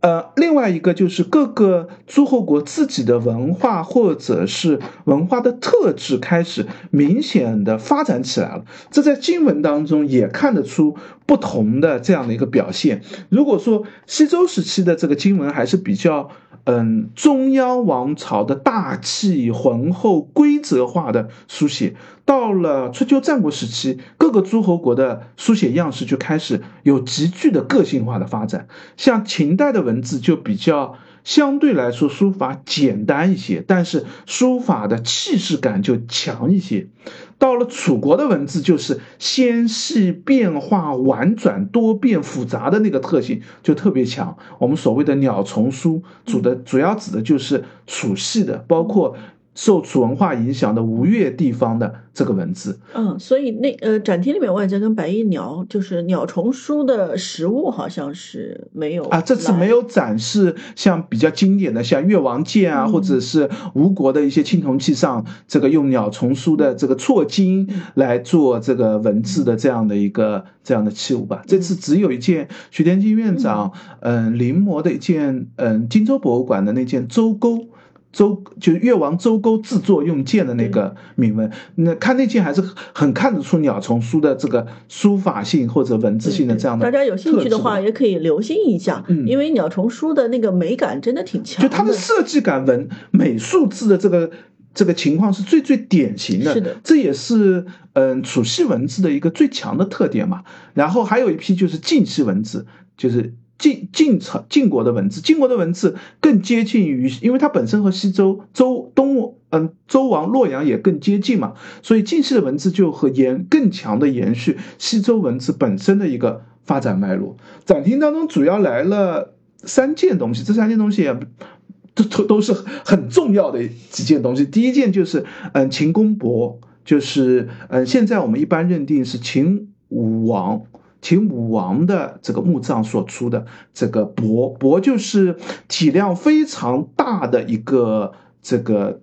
呃，另外一个就是各个诸侯国自己的文化或者是文化的特质开始明显的发展起来了，这在经文当中也看得出不同的这样的一个表现。如果说西周时期的这个经文还是比较。嗯，中央王朝的大气浑厚、规则化的书写，到了春秋战国时期，各个诸侯国的书写样式就开始有急剧的个性化的发展。像秦代的文字就比较。相对来说，书法简单一些，但是书法的气势感就强一些。到了楚国的文字，就是纤细、变化、婉转、多变、复杂的那个特性就特别强。我们所谓的鸟虫书，主的主要指的就是楚系的，包括。受楚文化影响的吴越地方的这个文字，嗯，所以那呃展厅里面我也在跟白翼鸟就是鸟虫书的实物好像是没有啊，这次没有展示像比较经典的像越王剑啊，或者是吴国的一些青铜器上这个用鸟虫书的这个错金来做这个文字的这样的一个这样的器物吧。这次只有一件徐天金院长嗯临摹的一件嗯荆州博物馆的那件周钩。周就是越王周沟自作用剑的那个铭文，那看那件还是很看得出鸟虫书的这个书法性或者文字性的这样的。大家有兴趣的话，也可以留心一下，嗯，因为鸟虫书的那个美感真的挺强，就它的设计感、文美术字的这个这个情况是最最典型的，是的，这也是嗯楚系文字的一个最强的特点嘛。然后还有一批就是晋系文字，就是。晋晋朝晋国的文字，晋国的文字更接近于，因为它本身和西周周东嗯周王洛阳也更接近嘛，所以晋系的文字就和延更强的延续西周文字本身的一个发展脉络。展厅当中主要来了三件东西，这三件东西也都都都是很重要的几件东西。第一件就是嗯秦公伯，就是嗯现在我们一般认定是秦武王。秦武王的这个墓葬所出的这个帛，帛就是体量非常大的一个这个。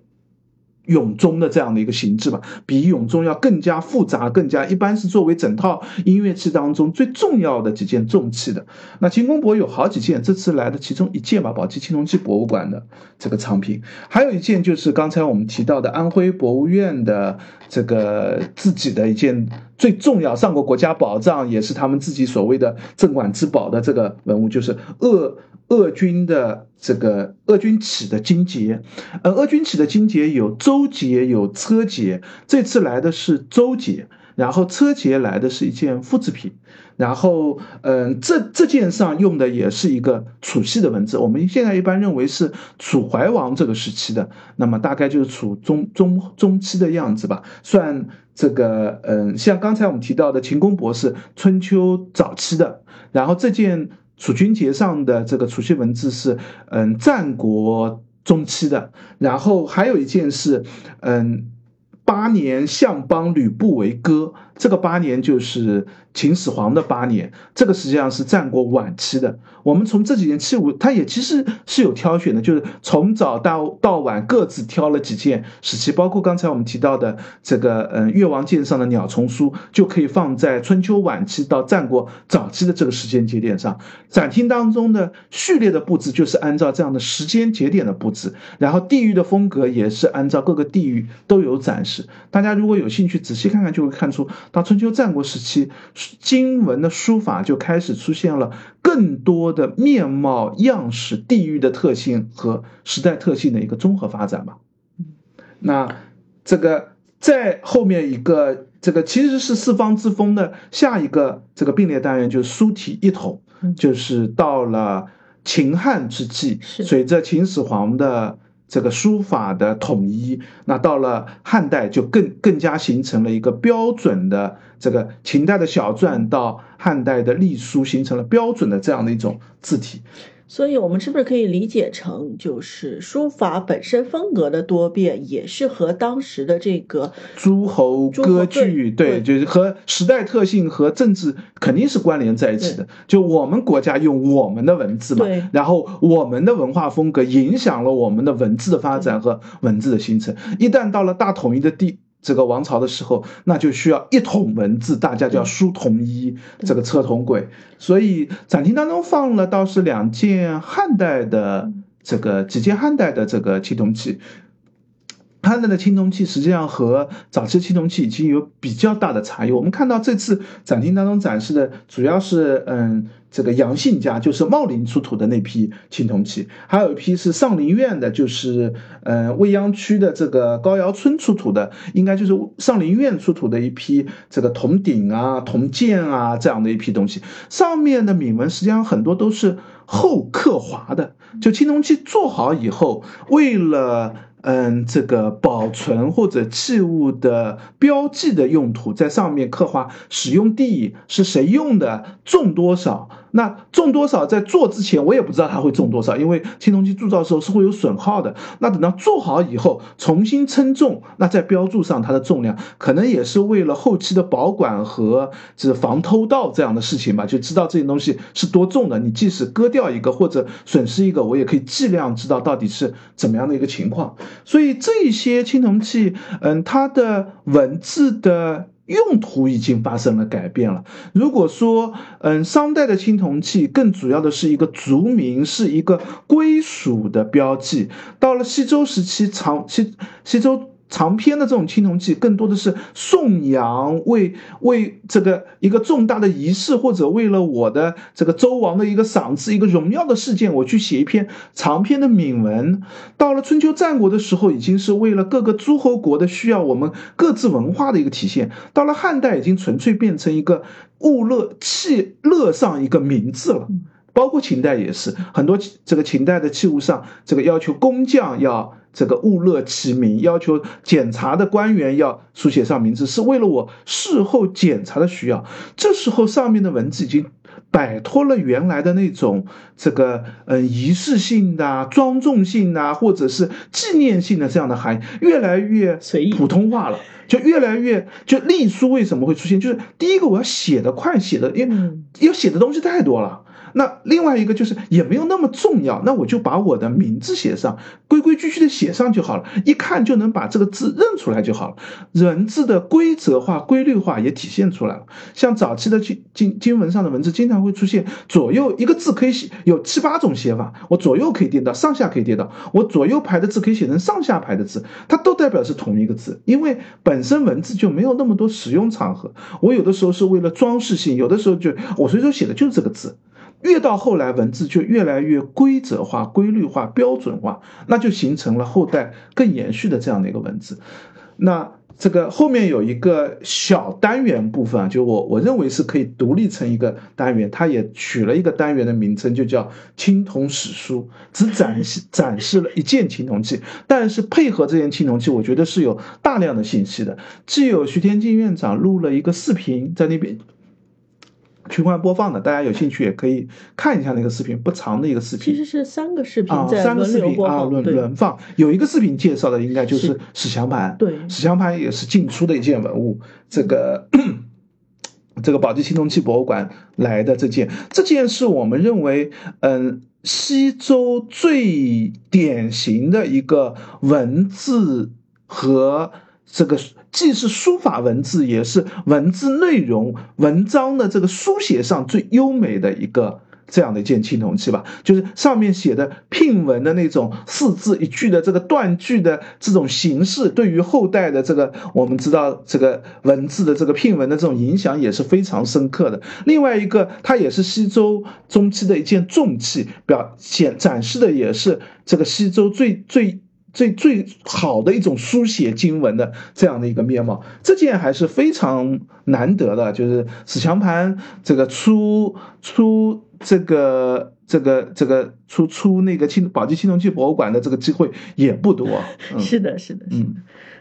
俑钟的这样的一个形制吧，比俑钟要更加复杂，更加一般是作为整套音乐器当中最重要的几件重器的。那秦公博有好几件，这次来的其中一件吧，宝鸡青铜器博物馆的这个藏品，还有一件就是刚才我们提到的安徽博物院的这个自己的一件最重要上过国家宝藏，也是他们自己所谓的镇馆之宝的这个文物，就是鄂鄂军的。这个鄂军起的金节，呃，鄂军起的金节有周周节有车节，这次来的是周节，然后车节来的是一件复制品，然后，嗯，这这件上用的也是一个楚系的文字，我们现在一般认为是楚怀王这个时期的，那么大概就是楚中中中期的样子吧，算这个，嗯，像刚才我们提到的秦公博士春秋早期的，然后这件。楚军节上的这个楚系文字是，嗯，战国中期的。然后还有一件事，嗯，八年相邦吕布为歌。这个八年就是秦始皇的八年，这个实际上是战国晚期的。我们从这几年器物，它也其实是有挑选的，就是从早到到晚各自挑了几件时期，包括刚才我们提到的这个，嗯，越王剑上的鸟虫书，就可以放在春秋晚期到战国早期的这个时间节点上。展厅当中的序列的布置就是按照这样的时间节点的布置，然后地域的风格也是按照各个地域都有展示。大家如果有兴趣仔细看看，就会看出。到春秋战国时期，金文的书法就开始出现了更多的面貌样式、地域的特性和时代特性的一个综合发展吧。那这个在后面一个这个其实是四方之风的下一个这个并列单元就是书体一统，就是到了秦汉之际，随着秦始皇的。这个书法的统一，那到了汉代就更更加形成了一个标准的这个秦代的小篆到汉代的隶书形成了标准的这样的一种字体。所以，我们是不是可以理解成，就是书法本身风格的多变，也是和当时的这个诸侯割据，对，就是和时代特性和政治肯定是关联在一起的。就我们国家用我们的文字嘛，然后我们的文化风格影响了我们的文字的发展和文字的形成。一旦到了大统一的地。这个王朝的时候，那就需要一统文字，大家叫书同一，这个车同轨。所以展厅当中放了倒是两件汉代的这个几件汉代的这个青铜器。汉代的青铜器实际上和早期青铜器已经有比较大的差异。我们看到这次展厅当中展示的主要是，嗯，这个杨姓家就是茂陵出土的那批青铜器，还有一批是上林苑的，就是嗯未央区的这个高窑村出土的，应该就是上林苑出土的一批这个铜鼎啊、铜剑啊这样的一批东西。上面的铭文实际上很多都是后刻划的，就青铜器做好以后，为了嗯，这个保存或者器物的标记的用途，在上面刻画使用地是谁用的，重多少。那重多少，在做之前我也不知道它会重多少，因为青铜器铸造的时候是会有损耗的。那等到做好以后，重新称重，那再标注上它的重量，可能也是为了后期的保管和这防偷盗这样的事情吧，就知道这些东西是多重的。你即使割掉一个或者损失一个，我也可以计量知道到底是怎么样的一个情况。所以这些青铜器，嗯，它的文字的。用途已经发生了改变了。如果说，嗯，商代的青铜器更主要的是一个族名，是一个归属的标记。到了西周时期，长西西周。长篇的这种青铜器，更多的是颂扬，为为这个一个重大的仪式，或者为了我的这个周王的一个赏赐，一个荣耀的事件，我去写一篇长篇的铭文。到了春秋战国的时候，已经是为了各个诸侯国的需要，我们各自文化的一个体现。到了汉代，已经纯粹变成一个物乐器乐上一个名字了。包括秦代也是，很多这个秦代的器物上，这个要求工匠要。这个物乐其名，要求检查的官员要书写上名字，是为了我事后检查的需要。这时候上面的文字已经摆脱了原来的那种这个嗯仪式性的、庄重性的，或者是纪念性的这样的含义，越来越随意普通话了，就越来越就隶书为什么会出现？就是第一个我要写的快，写的因为要写的东西太多了。那另外一个就是也没有那么重要，那我就把我的名字写上，规规矩矩的写上就好了，一看就能把这个字认出来就好了。文字的规则化、规律化也体现出来了。像早期的经经经文上的文字，经常会出现左右一个字可以写有七八种写法，我左右可以颠倒，上下可以颠倒，我左右排的字可以写成上下排的字，它都代表是同一个字，因为本身文字就没有那么多使用场合。我有的时候是为了装饰性，有的时候就我随手写的就是这个字。越到后来，文字就越来越规则化、规律化、标准化，那就形成了后代更延续的这样的一个文字。那这个后面有一个小单元部分啊，就我我认为是可以独立成一个单元，它也取了一个单元的名称，就叫《青铜史书》，只展示展示了一件青铜器，但是配合这件青铜器，我觉得是有大量的信息的。既有徐天进院长录了一个视频在那边。循环播放的，大家有兴趣也可以看一下那个视频，不长的一个视频。其实是三个视频啊，三个视频啊轮轮放。有一个视频介绍的应该就是史强盘，对，史强盘也是进出的一件文物。这个这个宝鸡青铜器博物馆来的这件，这件是我们认为，嗯，西周最典型的一个文字和。这个既是书法文字，也是文字内容、文章的这个书写上最优美的一个这样的一件青铜器吧。就是上面写的聘文的那种四字一句的这个断句的这种形式，对于后代的这个我们知道这个文字的这个聘文的这种影响也是非常深刻的。另外一个，它也是西周中期的一件重器，表现展示的也是这个西周最最。最最好的一种书写经文的这样的一个面貌，这件还是非常难得的。就是史强盘这个出出这个这个这个出出那个青宝鸡青铜器博物馆的这个机会也不多。是的，是的，嗯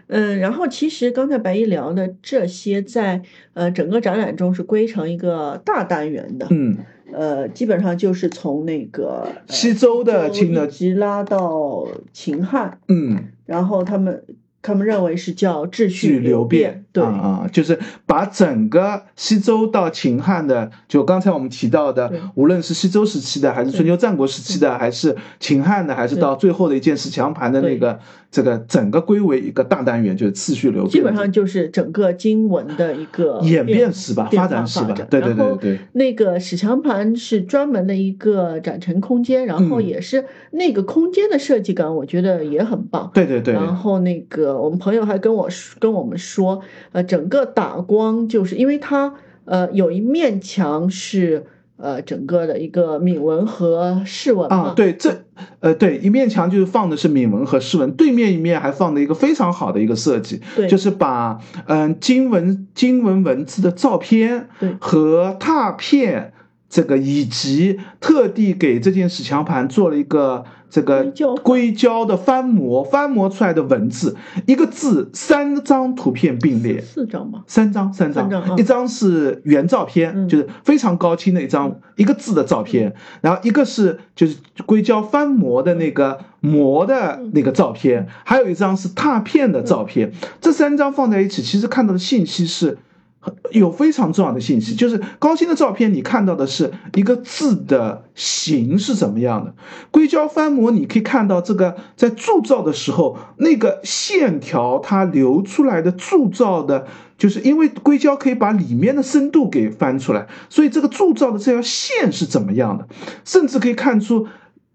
嗯。然后其实刚才白一聊的这些，在呃整个展览中是归成一个大单元的。嗯。呃，基本上就是从那个西周的青的，一直拉到秦汉，嗯，然后他们。他们认为是叫秩序流变，对啊，就是把整个西周到秦汉的，就刚才我们提到的，无论是西周时期的，还是春秋战国时期的，还是秦汉的，还是到最后的一件史强盘的那个，这个整个归为一个大单元，就是次序流变，基本上就是整个经文的一个演变史吧，发展史吧，对对对对。那个史强盘是专门的一个展陈空间，然后也是那个空间的设计感，我觉得也很棒，对对对。然后那个。我们朋友还跟我跟我们说，呃，整个打光就是因为它，呃，有一面墙是呃整个的一个铭文和释文啊，对，这呃对，一面墙就是放的是铭文和释文，对面一面还放了一个非常好的一个设计，对，就是把嗯经文经文文字的照片对和拓片这个以及特地给这件史墙盘做了一个。这个硅胶的翻模，翻模出来的文字，一个字三张图片并列，四张吧，三张，三张，一张是原照片，就是非常高清的一张一个字的照片，然后一个是就是硅胶翻模的那个模的那个照片，还有一张是拓片的照片，这三张放在一起，其实看到的信息是。有非常重要的信息，就是高清的照片，你看到的是一个字的形是怎么样的；硅胶翻模，你可以看到这个在铸造的时候，那个线条它流出来的铸造的就是因为硅胶可以把里面的深度给翻出来，所以这个铸造的这条线是怎么样的，甚至可以看出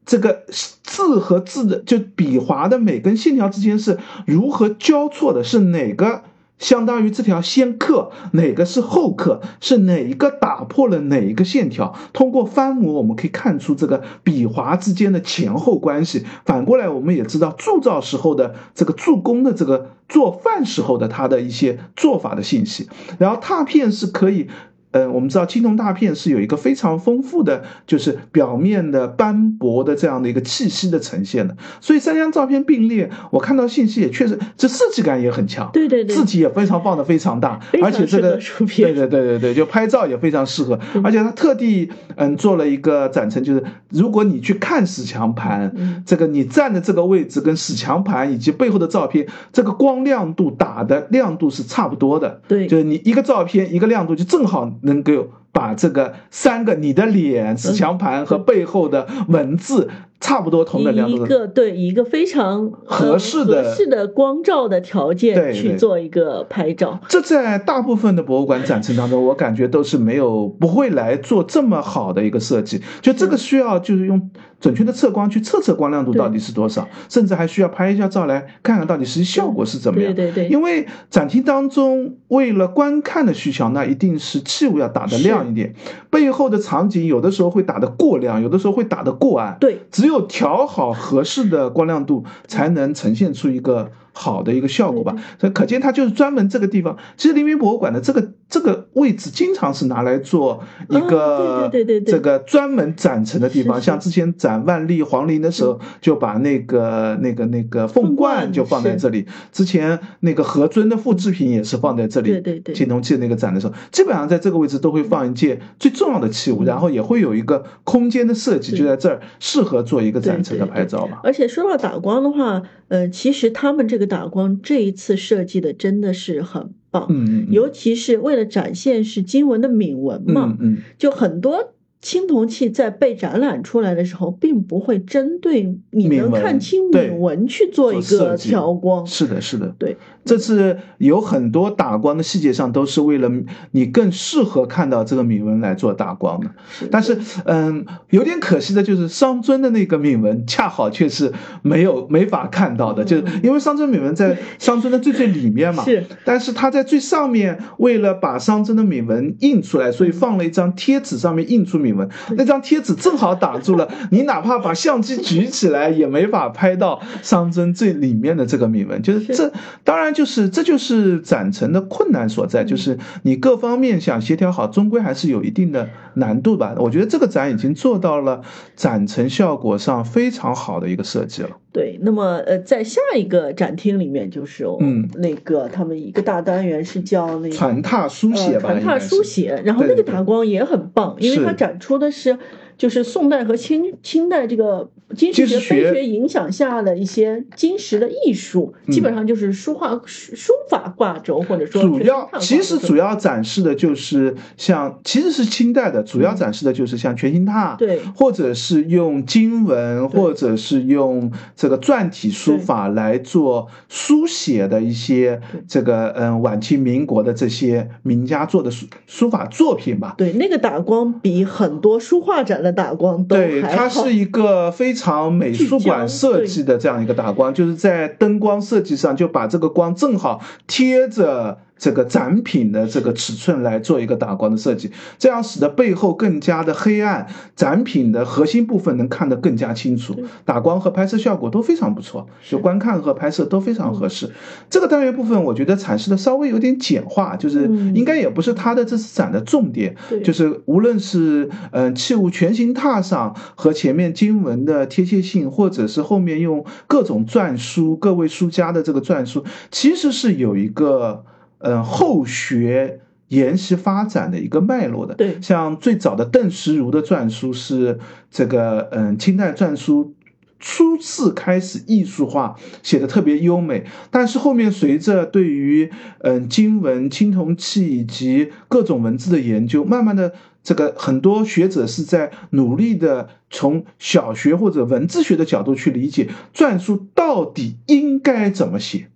这个字和字的就笔划的每根线条之间是如何交错的，是哪个。相当于这条先刻哪个是后刻，是哪一个打破了哪一个线条？通过翻模，我们可以看出这个笔划之间的前后关系。反过来，我们也知道铸造时候的这个铸工的这个做饭时候的它的一些做法的信息。然后拓片是可以。嗯，我们知道青铜大片是有一个非常丰富的，就是表面的斑驳的这样的一个气息的呈现的，所以三张照片并列，我看到信息也确实，这设计感也很强，对对对，字体也非常放的非常大，而且这个对对对对对，就拍照也非常适合，而且他特地嗯做了一个展陈，就是如果你去看史墙盘，这个你站的这个位置跟史墙盘以及背后的照片，这个光亮度打的亮度是差不多的，对，就是你一个照片一个亮度就正好。能够把这个三个你的脸、死墙盘和背后的文字。差不多同等亮度，一个对一个非常合适的合适的光照的条件去做一个拍照。这在大部分的博物馆展陈当中，我感觉都是没有不会来做这么好的一个设计。就这个需要就是用准确的测光去测测光亮度到底是多少，甚至还需要拍一下照来看看到底实际效果是怎么样。对对对。因为展厅当中为了观看的需求，那一定是器物要打得亮一点，背后的场景有的时候会打得过亮，有的时候会打得过暗。对，只有。调好合适的光亮度，才能呈现出一个。好的一个效果吧，所以可见它就是专门这个地方。其实黎明博物馆的这个这个位置，经常是拿来做一个这个专门展陈的地方。像之前展万历皇陵的时候，就把那个那个那个凤冠就放在这里。之前那个何尊的复制品也是放在这里。对对对，青铜器那个展的时候，基本上在这个位置都会放一件最重要的器物，然后也会有一个空间的设计，就在这儿适合做一个展陈的拍照嘛。而且说到打光的话。呃，其实他们这个打光这一次设计的真的是很棒，嗯嗯，尤其是为了展现是金文的铭文嘛，嗯，就很多青铜器在被展览出来的时候，并不会针对你能看清铭文去做一个调光，是的，是的，对。这次有很多打光的细节上都是为了你更适合看到这个铭文来做打光的，但是嗯，有点可惜的就是商尊的那个铭文恰好却是没有没法看到的，就是因为商尊铭文在 商尊的最最里面嘛，是，但是他在最上面为了把商尊的铭文印出来，所以放了一张贴纸，上面印出铭文，那张贴纸正好挡住了，你哪怕把相机举起来也没法拍到商尊最里面的这个铭文，就是这当然。就是，这就是展陈的困难所在，就是你各方面想协调好，终归还是有一定的难度吧。我觉得这个展已经做到了展陈效果上非常好的一个设计了。对，那么呃，在下一个展厅里面，就是嗯，那个他们一个大单元是叫那个传拓书写吧，传拓书写，然后那个打光也很棒，因为它展出的是。就是宋代和清清代这个金石学飞学影响下的一些金石的艺术，基本上就是书画书法挂轴，或者说主要其实主要展示的就是像其实是清代的，主要展示的就是像全形拓，对，或者是用经文，或者是用这个篆体书法来做书写的一些这个嗯晚清民国的这些名家做的书书法作品吧。对，那个打光比很多书画展。的打光对，它是一个非常美术馆设计的这样一个打光，就是在灯光设计上就把这个光正好贴着。这个展品的这个尺寸来做一个打光的设计，这样使得背后更加的黑暗，展品的核心部分能看得更加清楚，打光和拍摄效果都非常不错，就观看和拍摄都非常合适。这个单元部分我觉得阐释的稍微有点简化，就是应该也不是它的这次展的重点，就是无论是嗯器物全形踏上和前面经文的贴切性，或者是后面用各种篆书，各位书家的这个篆书，其实是有一个。嗯，后学沿袭发展的一个脉络的，对，像最早的邓石如的篆书是这个，嗯，清代篆书初次开始艺术化，写的特别优美，但是后面随着对于嗯金文、青铜器以及各种文字的研究，慢慢的这个很多学者是在努力的从小学或者文字学的角度去理解篆书到底应该怎么写。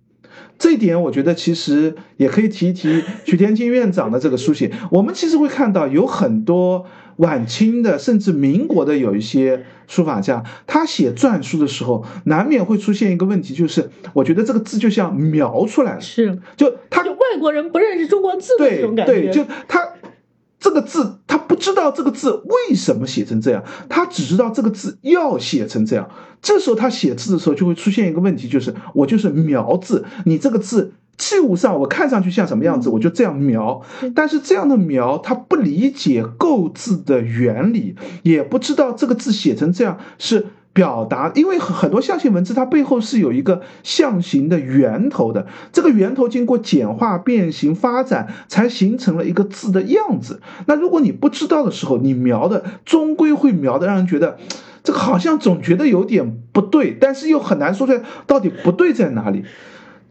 这一点我觉得其实也可以提一提徐天金院长的这个书写。我们其实会看到有很多晚清的甚至民国的有一些书法家，他写篆书的时候，难免会出现一个问题，就是我觉得这个字就像描出来了，是就他就外国人不认识中国字的这种感觉，对，就他。这个字他不知道这个字为什么写成这样，他只知道这个字要写成这样。这时候他写字的时候就会出现一个问题，就是我就是描字，你这个字器物上我看上去像什么样子，我就这样描。但是这样的描，他不理解构字的原理，也不知道这个字写成这样是。表达，因为很多象形文字它背后是有一个象形的源头的，这个源头经过简化、变形、发展，才形成了一个字的样子。那如果你不知道的时候，你描的终归会描的让人觉得，这个好像总觉得有点不对，但是又很难说出来到底不对在哪里。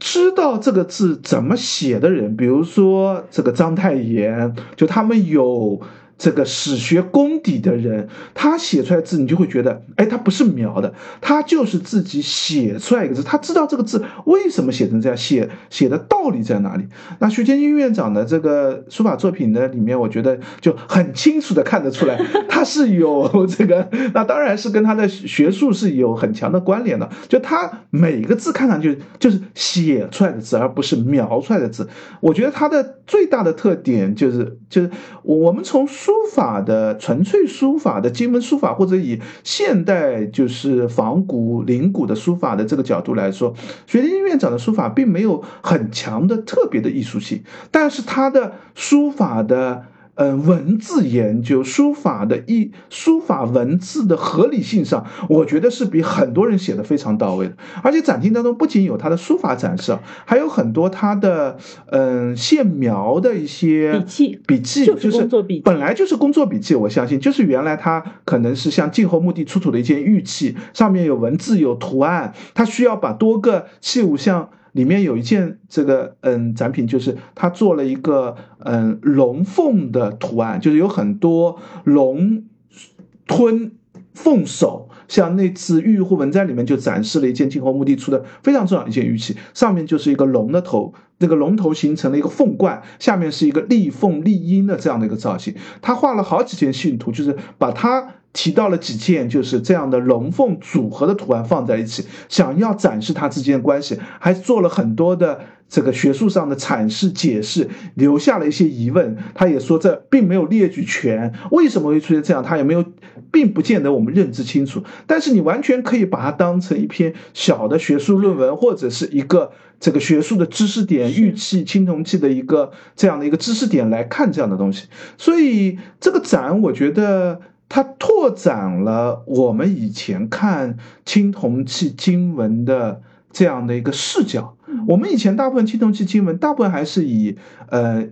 知道这个字怎么写的人，比如说这个章太炎，就他们有。这个史学功底的人，他写出来字，你就会觉得，哎，他不是描的，他就是自己写出来一个字，他知道这个字为什么写成这样，写写的道理在哪里。那徐建军院长的这个书法作品呢，里面我觉得就很清楚的看得出来，他是有这个，那当然是跟他的学术是有很强的关联的。就他每个字看上去就是写出来的字，而不是描出来的字。我觉得他的最大的特点就是，就是我们从。书法的纯粹书法的金文书法，或者以现代就是仿古临古的书法的这个角度来说，学林院长的书法并没有很强的特别的艺术性，但是他的书法的。嗯，文字研究书法的一书法文字的合理性上，我觉得是比很多人写的非常到位的。而且展厅当中不仅有他的书法展示，还有很多他的嗯线描的一些笔记，笔记就是本来就是工作笔记。我相信就是原来他可能是像晋侯墓地出土的一件玉器，上面有文字有图案，他需要把多个器物像。里面有一件这个嗯展品，就是他做了一个嗯龙凤的图案，就是有很多龙吞凤首，像那次《玉户文摘》里面就展示了一件晋侯墓地出的非常重要一件玉器，上面就是一个龙的头，那个龙头形成了一个凤冠，下面是一个立凤立鹰的这样的一个造型。他画了好几件信图，就是把它。提到了几件就是这样的龙凤组合的图案放在一起，想要展示它之间的关系，还做了很多的这个学术上的阐释解释，留下了一些疑问。他也说这并没有列举全，为什么会出现这样，他也没有，并不见得我们认知清楚。但是你完全可以把它当成一篇小的学术论文，或者是一个这个学术的知识点，玉器、青铜器的一个这样的一个知识点来看这样的东西。所以这个展，我觉得。它拓展了我们以前看青铜器经文的这样的一个视角。我们以前大部分青铜器经文，大部分还是以呃，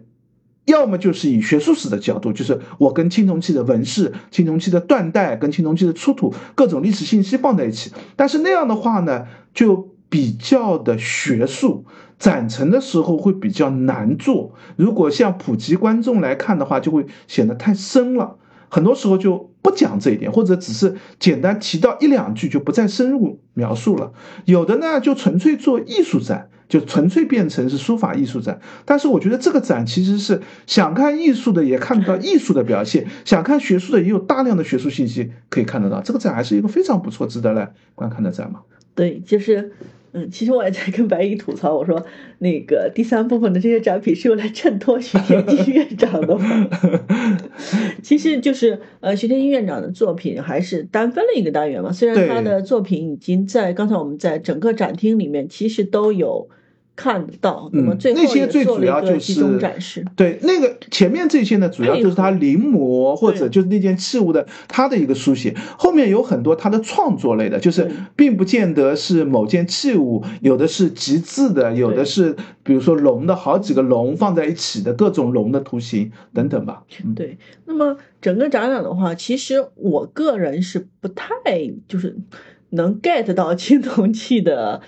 要么就是以学术史的角度，就是我跟青铜器的纹饰、青铜器的断代、跟青铜器的出土各种历史信息放在一起。但是那样的话呢，就比较的学术，展陈的时候会比较难做。如果像普及观众来看的话，就会显得太深了。很多时候就不讲这一点，或者只是简单提到一两句，就不再深入描述了。有的呢，就纯粹做艺术展，就纯粹变成是书法艺术展。但是我觉得这个展其实是想看艺术的也看得到艺术的表现，想看学术的也有大量的学术信息可以看得到。这个展还是一个非常不错、值得来观看的展嘛。对，就是。嗯，其实我也在跟白衣吐槽，我说那个第三部分的这些展品是用来衬托徐天一 院长的吗？其实就是呃，徐天一院长的作品还是单分了一个单元嘛。虽然他的作品已经在刚才我们在整个展厅里面其实都有。看到，那么最后些最主要就是展示。对，那个前面这些呢，主要就是他临摹或者就是那件器物的他的一个书写。后面有很多他的创作类的，就是并不见得是某件器物，有的是集字的，有的是比如说龙的好几个龙放在一起的各种龙的图形等等吧。对，那么整个展览的话，其实我个人是不太就是能 get 到 青铜器的。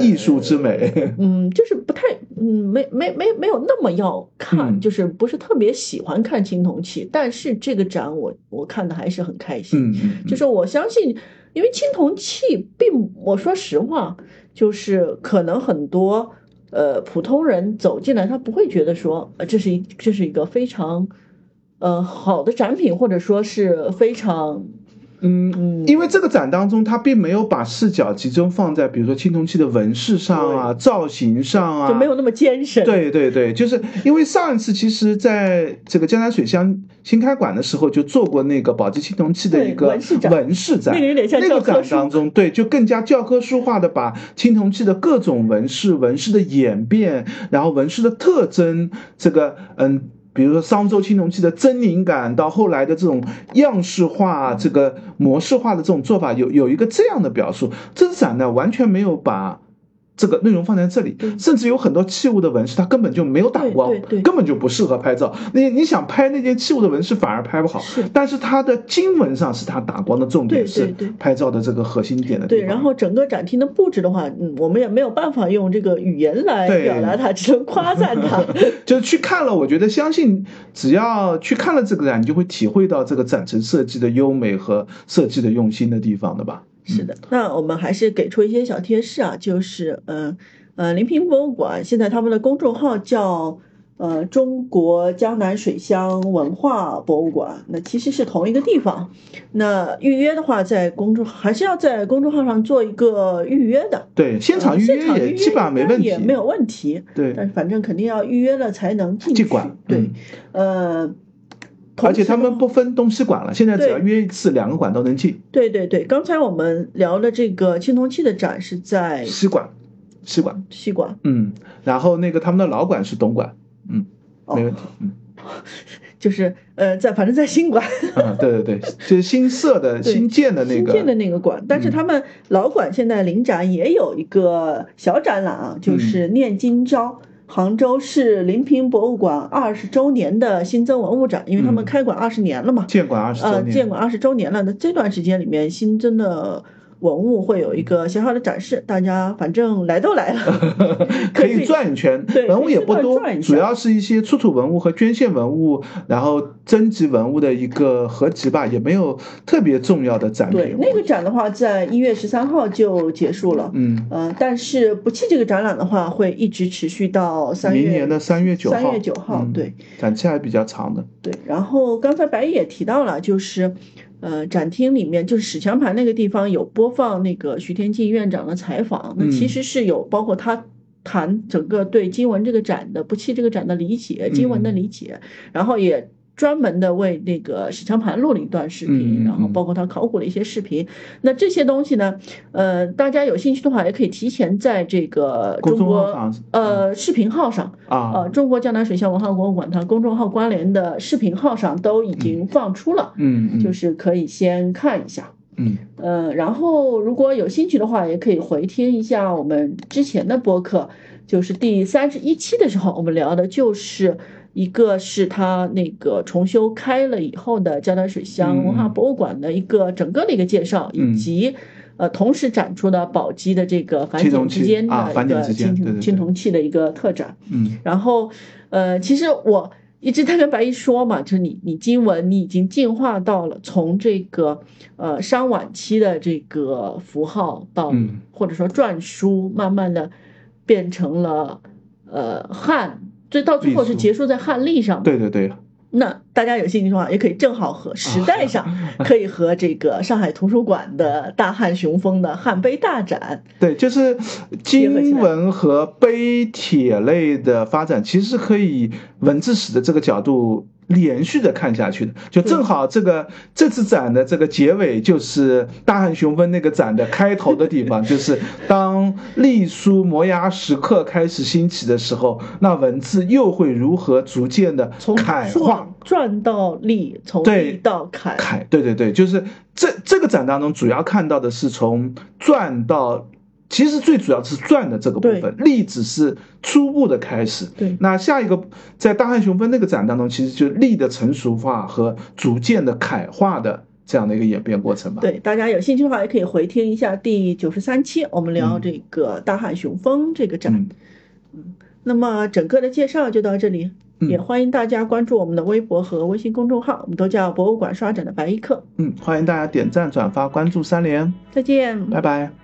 艺术之美，嗯，就是不太，嗯，没没没没有那么要看，就是不是特别喜欢看青铜器。但是这个展我我看的还是很开心，就是我相信，因为青铜器并，我说实话，就是可能很多呃普通人走进来，他不会觉得说，呃，这是一这是一个非常呃好的展品，或者说是非常。嗯，因为这个展当中，它并没有把视角集中放在，比如说青铜器的纹饰上啊、造型上啊，就没有那么艰深。对对对，就是因为上一次其实在这个江南水乡新开馆的时候，就做过那个宝鸡青铜器的一个纹饰展，那个有点像教科书。当中，对，就更加教科书化的把青铜器的各种纹饰、纹饰的演变，然后纹饰的特征，这个嗯。比如说商周青铜器的狰狞感，到后来的这种样式化、这个模式化的这种做法，有有一个这样的表述。这次展呢，完全没有把。这个内容放在这里，甚至有很多器物的纹饰，它根本就没有打光，根本就不适合拍照。你你想拍那件器物的纹饰，反而拍不好。是，但是它的经文上是它打光的重点，是拍照的这个核心点的对，然后整个展厅的布置的话，嗯，我们也没有办法用这个语言来表达它，只能夸赞它。就是去看了，我觉得相信只要去看了这个展，你就会体会到这个展陈设计的优美和设计的用心的地方的吧。是的，那我们还是给出一些小贴士啊，就是嗯呃，临平博物馆现在他们的公众号叫呃中国江南水乡文化博物馆，那其实是同一个地方。那预约的话，在公众还是要在公众号上做一个预约的。对，现场预约也基本上没问题，也没有问题。对，但是反正肯定要预约了才能进去。馆对，呃。而且他们不分东西馆了，现在只要约一次，两个馆都能进。对对对，刚才我们聊的这个青铜器的展是在西馆，西馆，西馆。嗯，然后那个他们的老馆是东馆，嗯，没问题，嗯，就是呃，在反正在新馆。啊，对对对，就是新设的、新建的那个。新建的那个馆，但是他们老馆现在临展也有一个小展览啊，就是念今朝。杭州市临平博物馆二十周年的新增文物展，因为他们开馆二十年了嘛，建馆二十呃，建馆二十周年了。那这段时间里面新增的。文物会有一个小小的展示，大家反正来都来了，可以转一圈。文物也不多，主要是一些出土文物和捐献文物，然后征集文物的一个合集吧，也没有特别重要的展品。对，那个展的话，在一月十三号就结束了。嗯，呃，但是不弃这个展览的话，会一直持续到三月，明年的三月九号。三月九号，对，展期还比较长的。对，然后刚才白毅也提到了，就是。呃，展厅里面就是史强盘那个地方有播放那个徐天进院长的采访，那其实是有包括他谈整个对金文这个展的不弃这个展的理解，金文的理解，然后也。专门的为那个史强盘录了一段视频，然后包括他考古的一些视频。那这些东西呢，呃，大家有兴趣的话，也可以提前在这个中国呃视频号上啊，呃，中国江南水乡文化博物馆它公众号关联的视频号上都已经放出了，嗯，就是可以先看一下，嗯，呃，然后如果有兴趣的话，也可以回听一下我们之前的播客，就是第三十一期的时候，我们聊的就是。一个是它那个重修开了以后的江南水乡文化博物馆的一个整个的一个介绍，以及呃同时展出的宝鸡的这个繁简之间的一个青青铜器的一个特展。嗯，然后呃，其实我一直在跟白毅说嘛，就是你你经文你已经进化到了从这个呃商晚期的这个符号到或者说篆书，慢慢的变成了呃汉。所以到最后是结束在汉隶上。对对对。那大家有兴趣的话，也可以正好和时代上，可以和这个上海图书馆的大汉雄风的汉碑大展。对，就是经文和碑帖类的发展，其实可以文字史的这个角度。连续的看下去的，就正好这个这次展的这个结尾，就是大汉雄风那个展的开头的地方，就是当隶书摩崖石刻开始兴起的时候，那文字又会如何逐渐的楷化，转到隶，从隶到楷，楷，对对对，就是这这个展当中主要看到的是从篆到。其实最主要是篆的这个部分，隶只是初步的开始。对，那下一个在大汉雄风那个展当中，其实就隶的成熟化和逐渐的楷化的这样的一个演变过程吧。对，大家有兴趣的话，也可以回听一下第九十三期，我们聊这个大汉雄风这个展。嗯，那么整个的介绍就到这里，也欢迎大家关注我们的微博和微信公众号，我们都叫博物馆刷展的白衣客。嗯，欢迎大家点赞、转发、关注三连。再见，拜拜。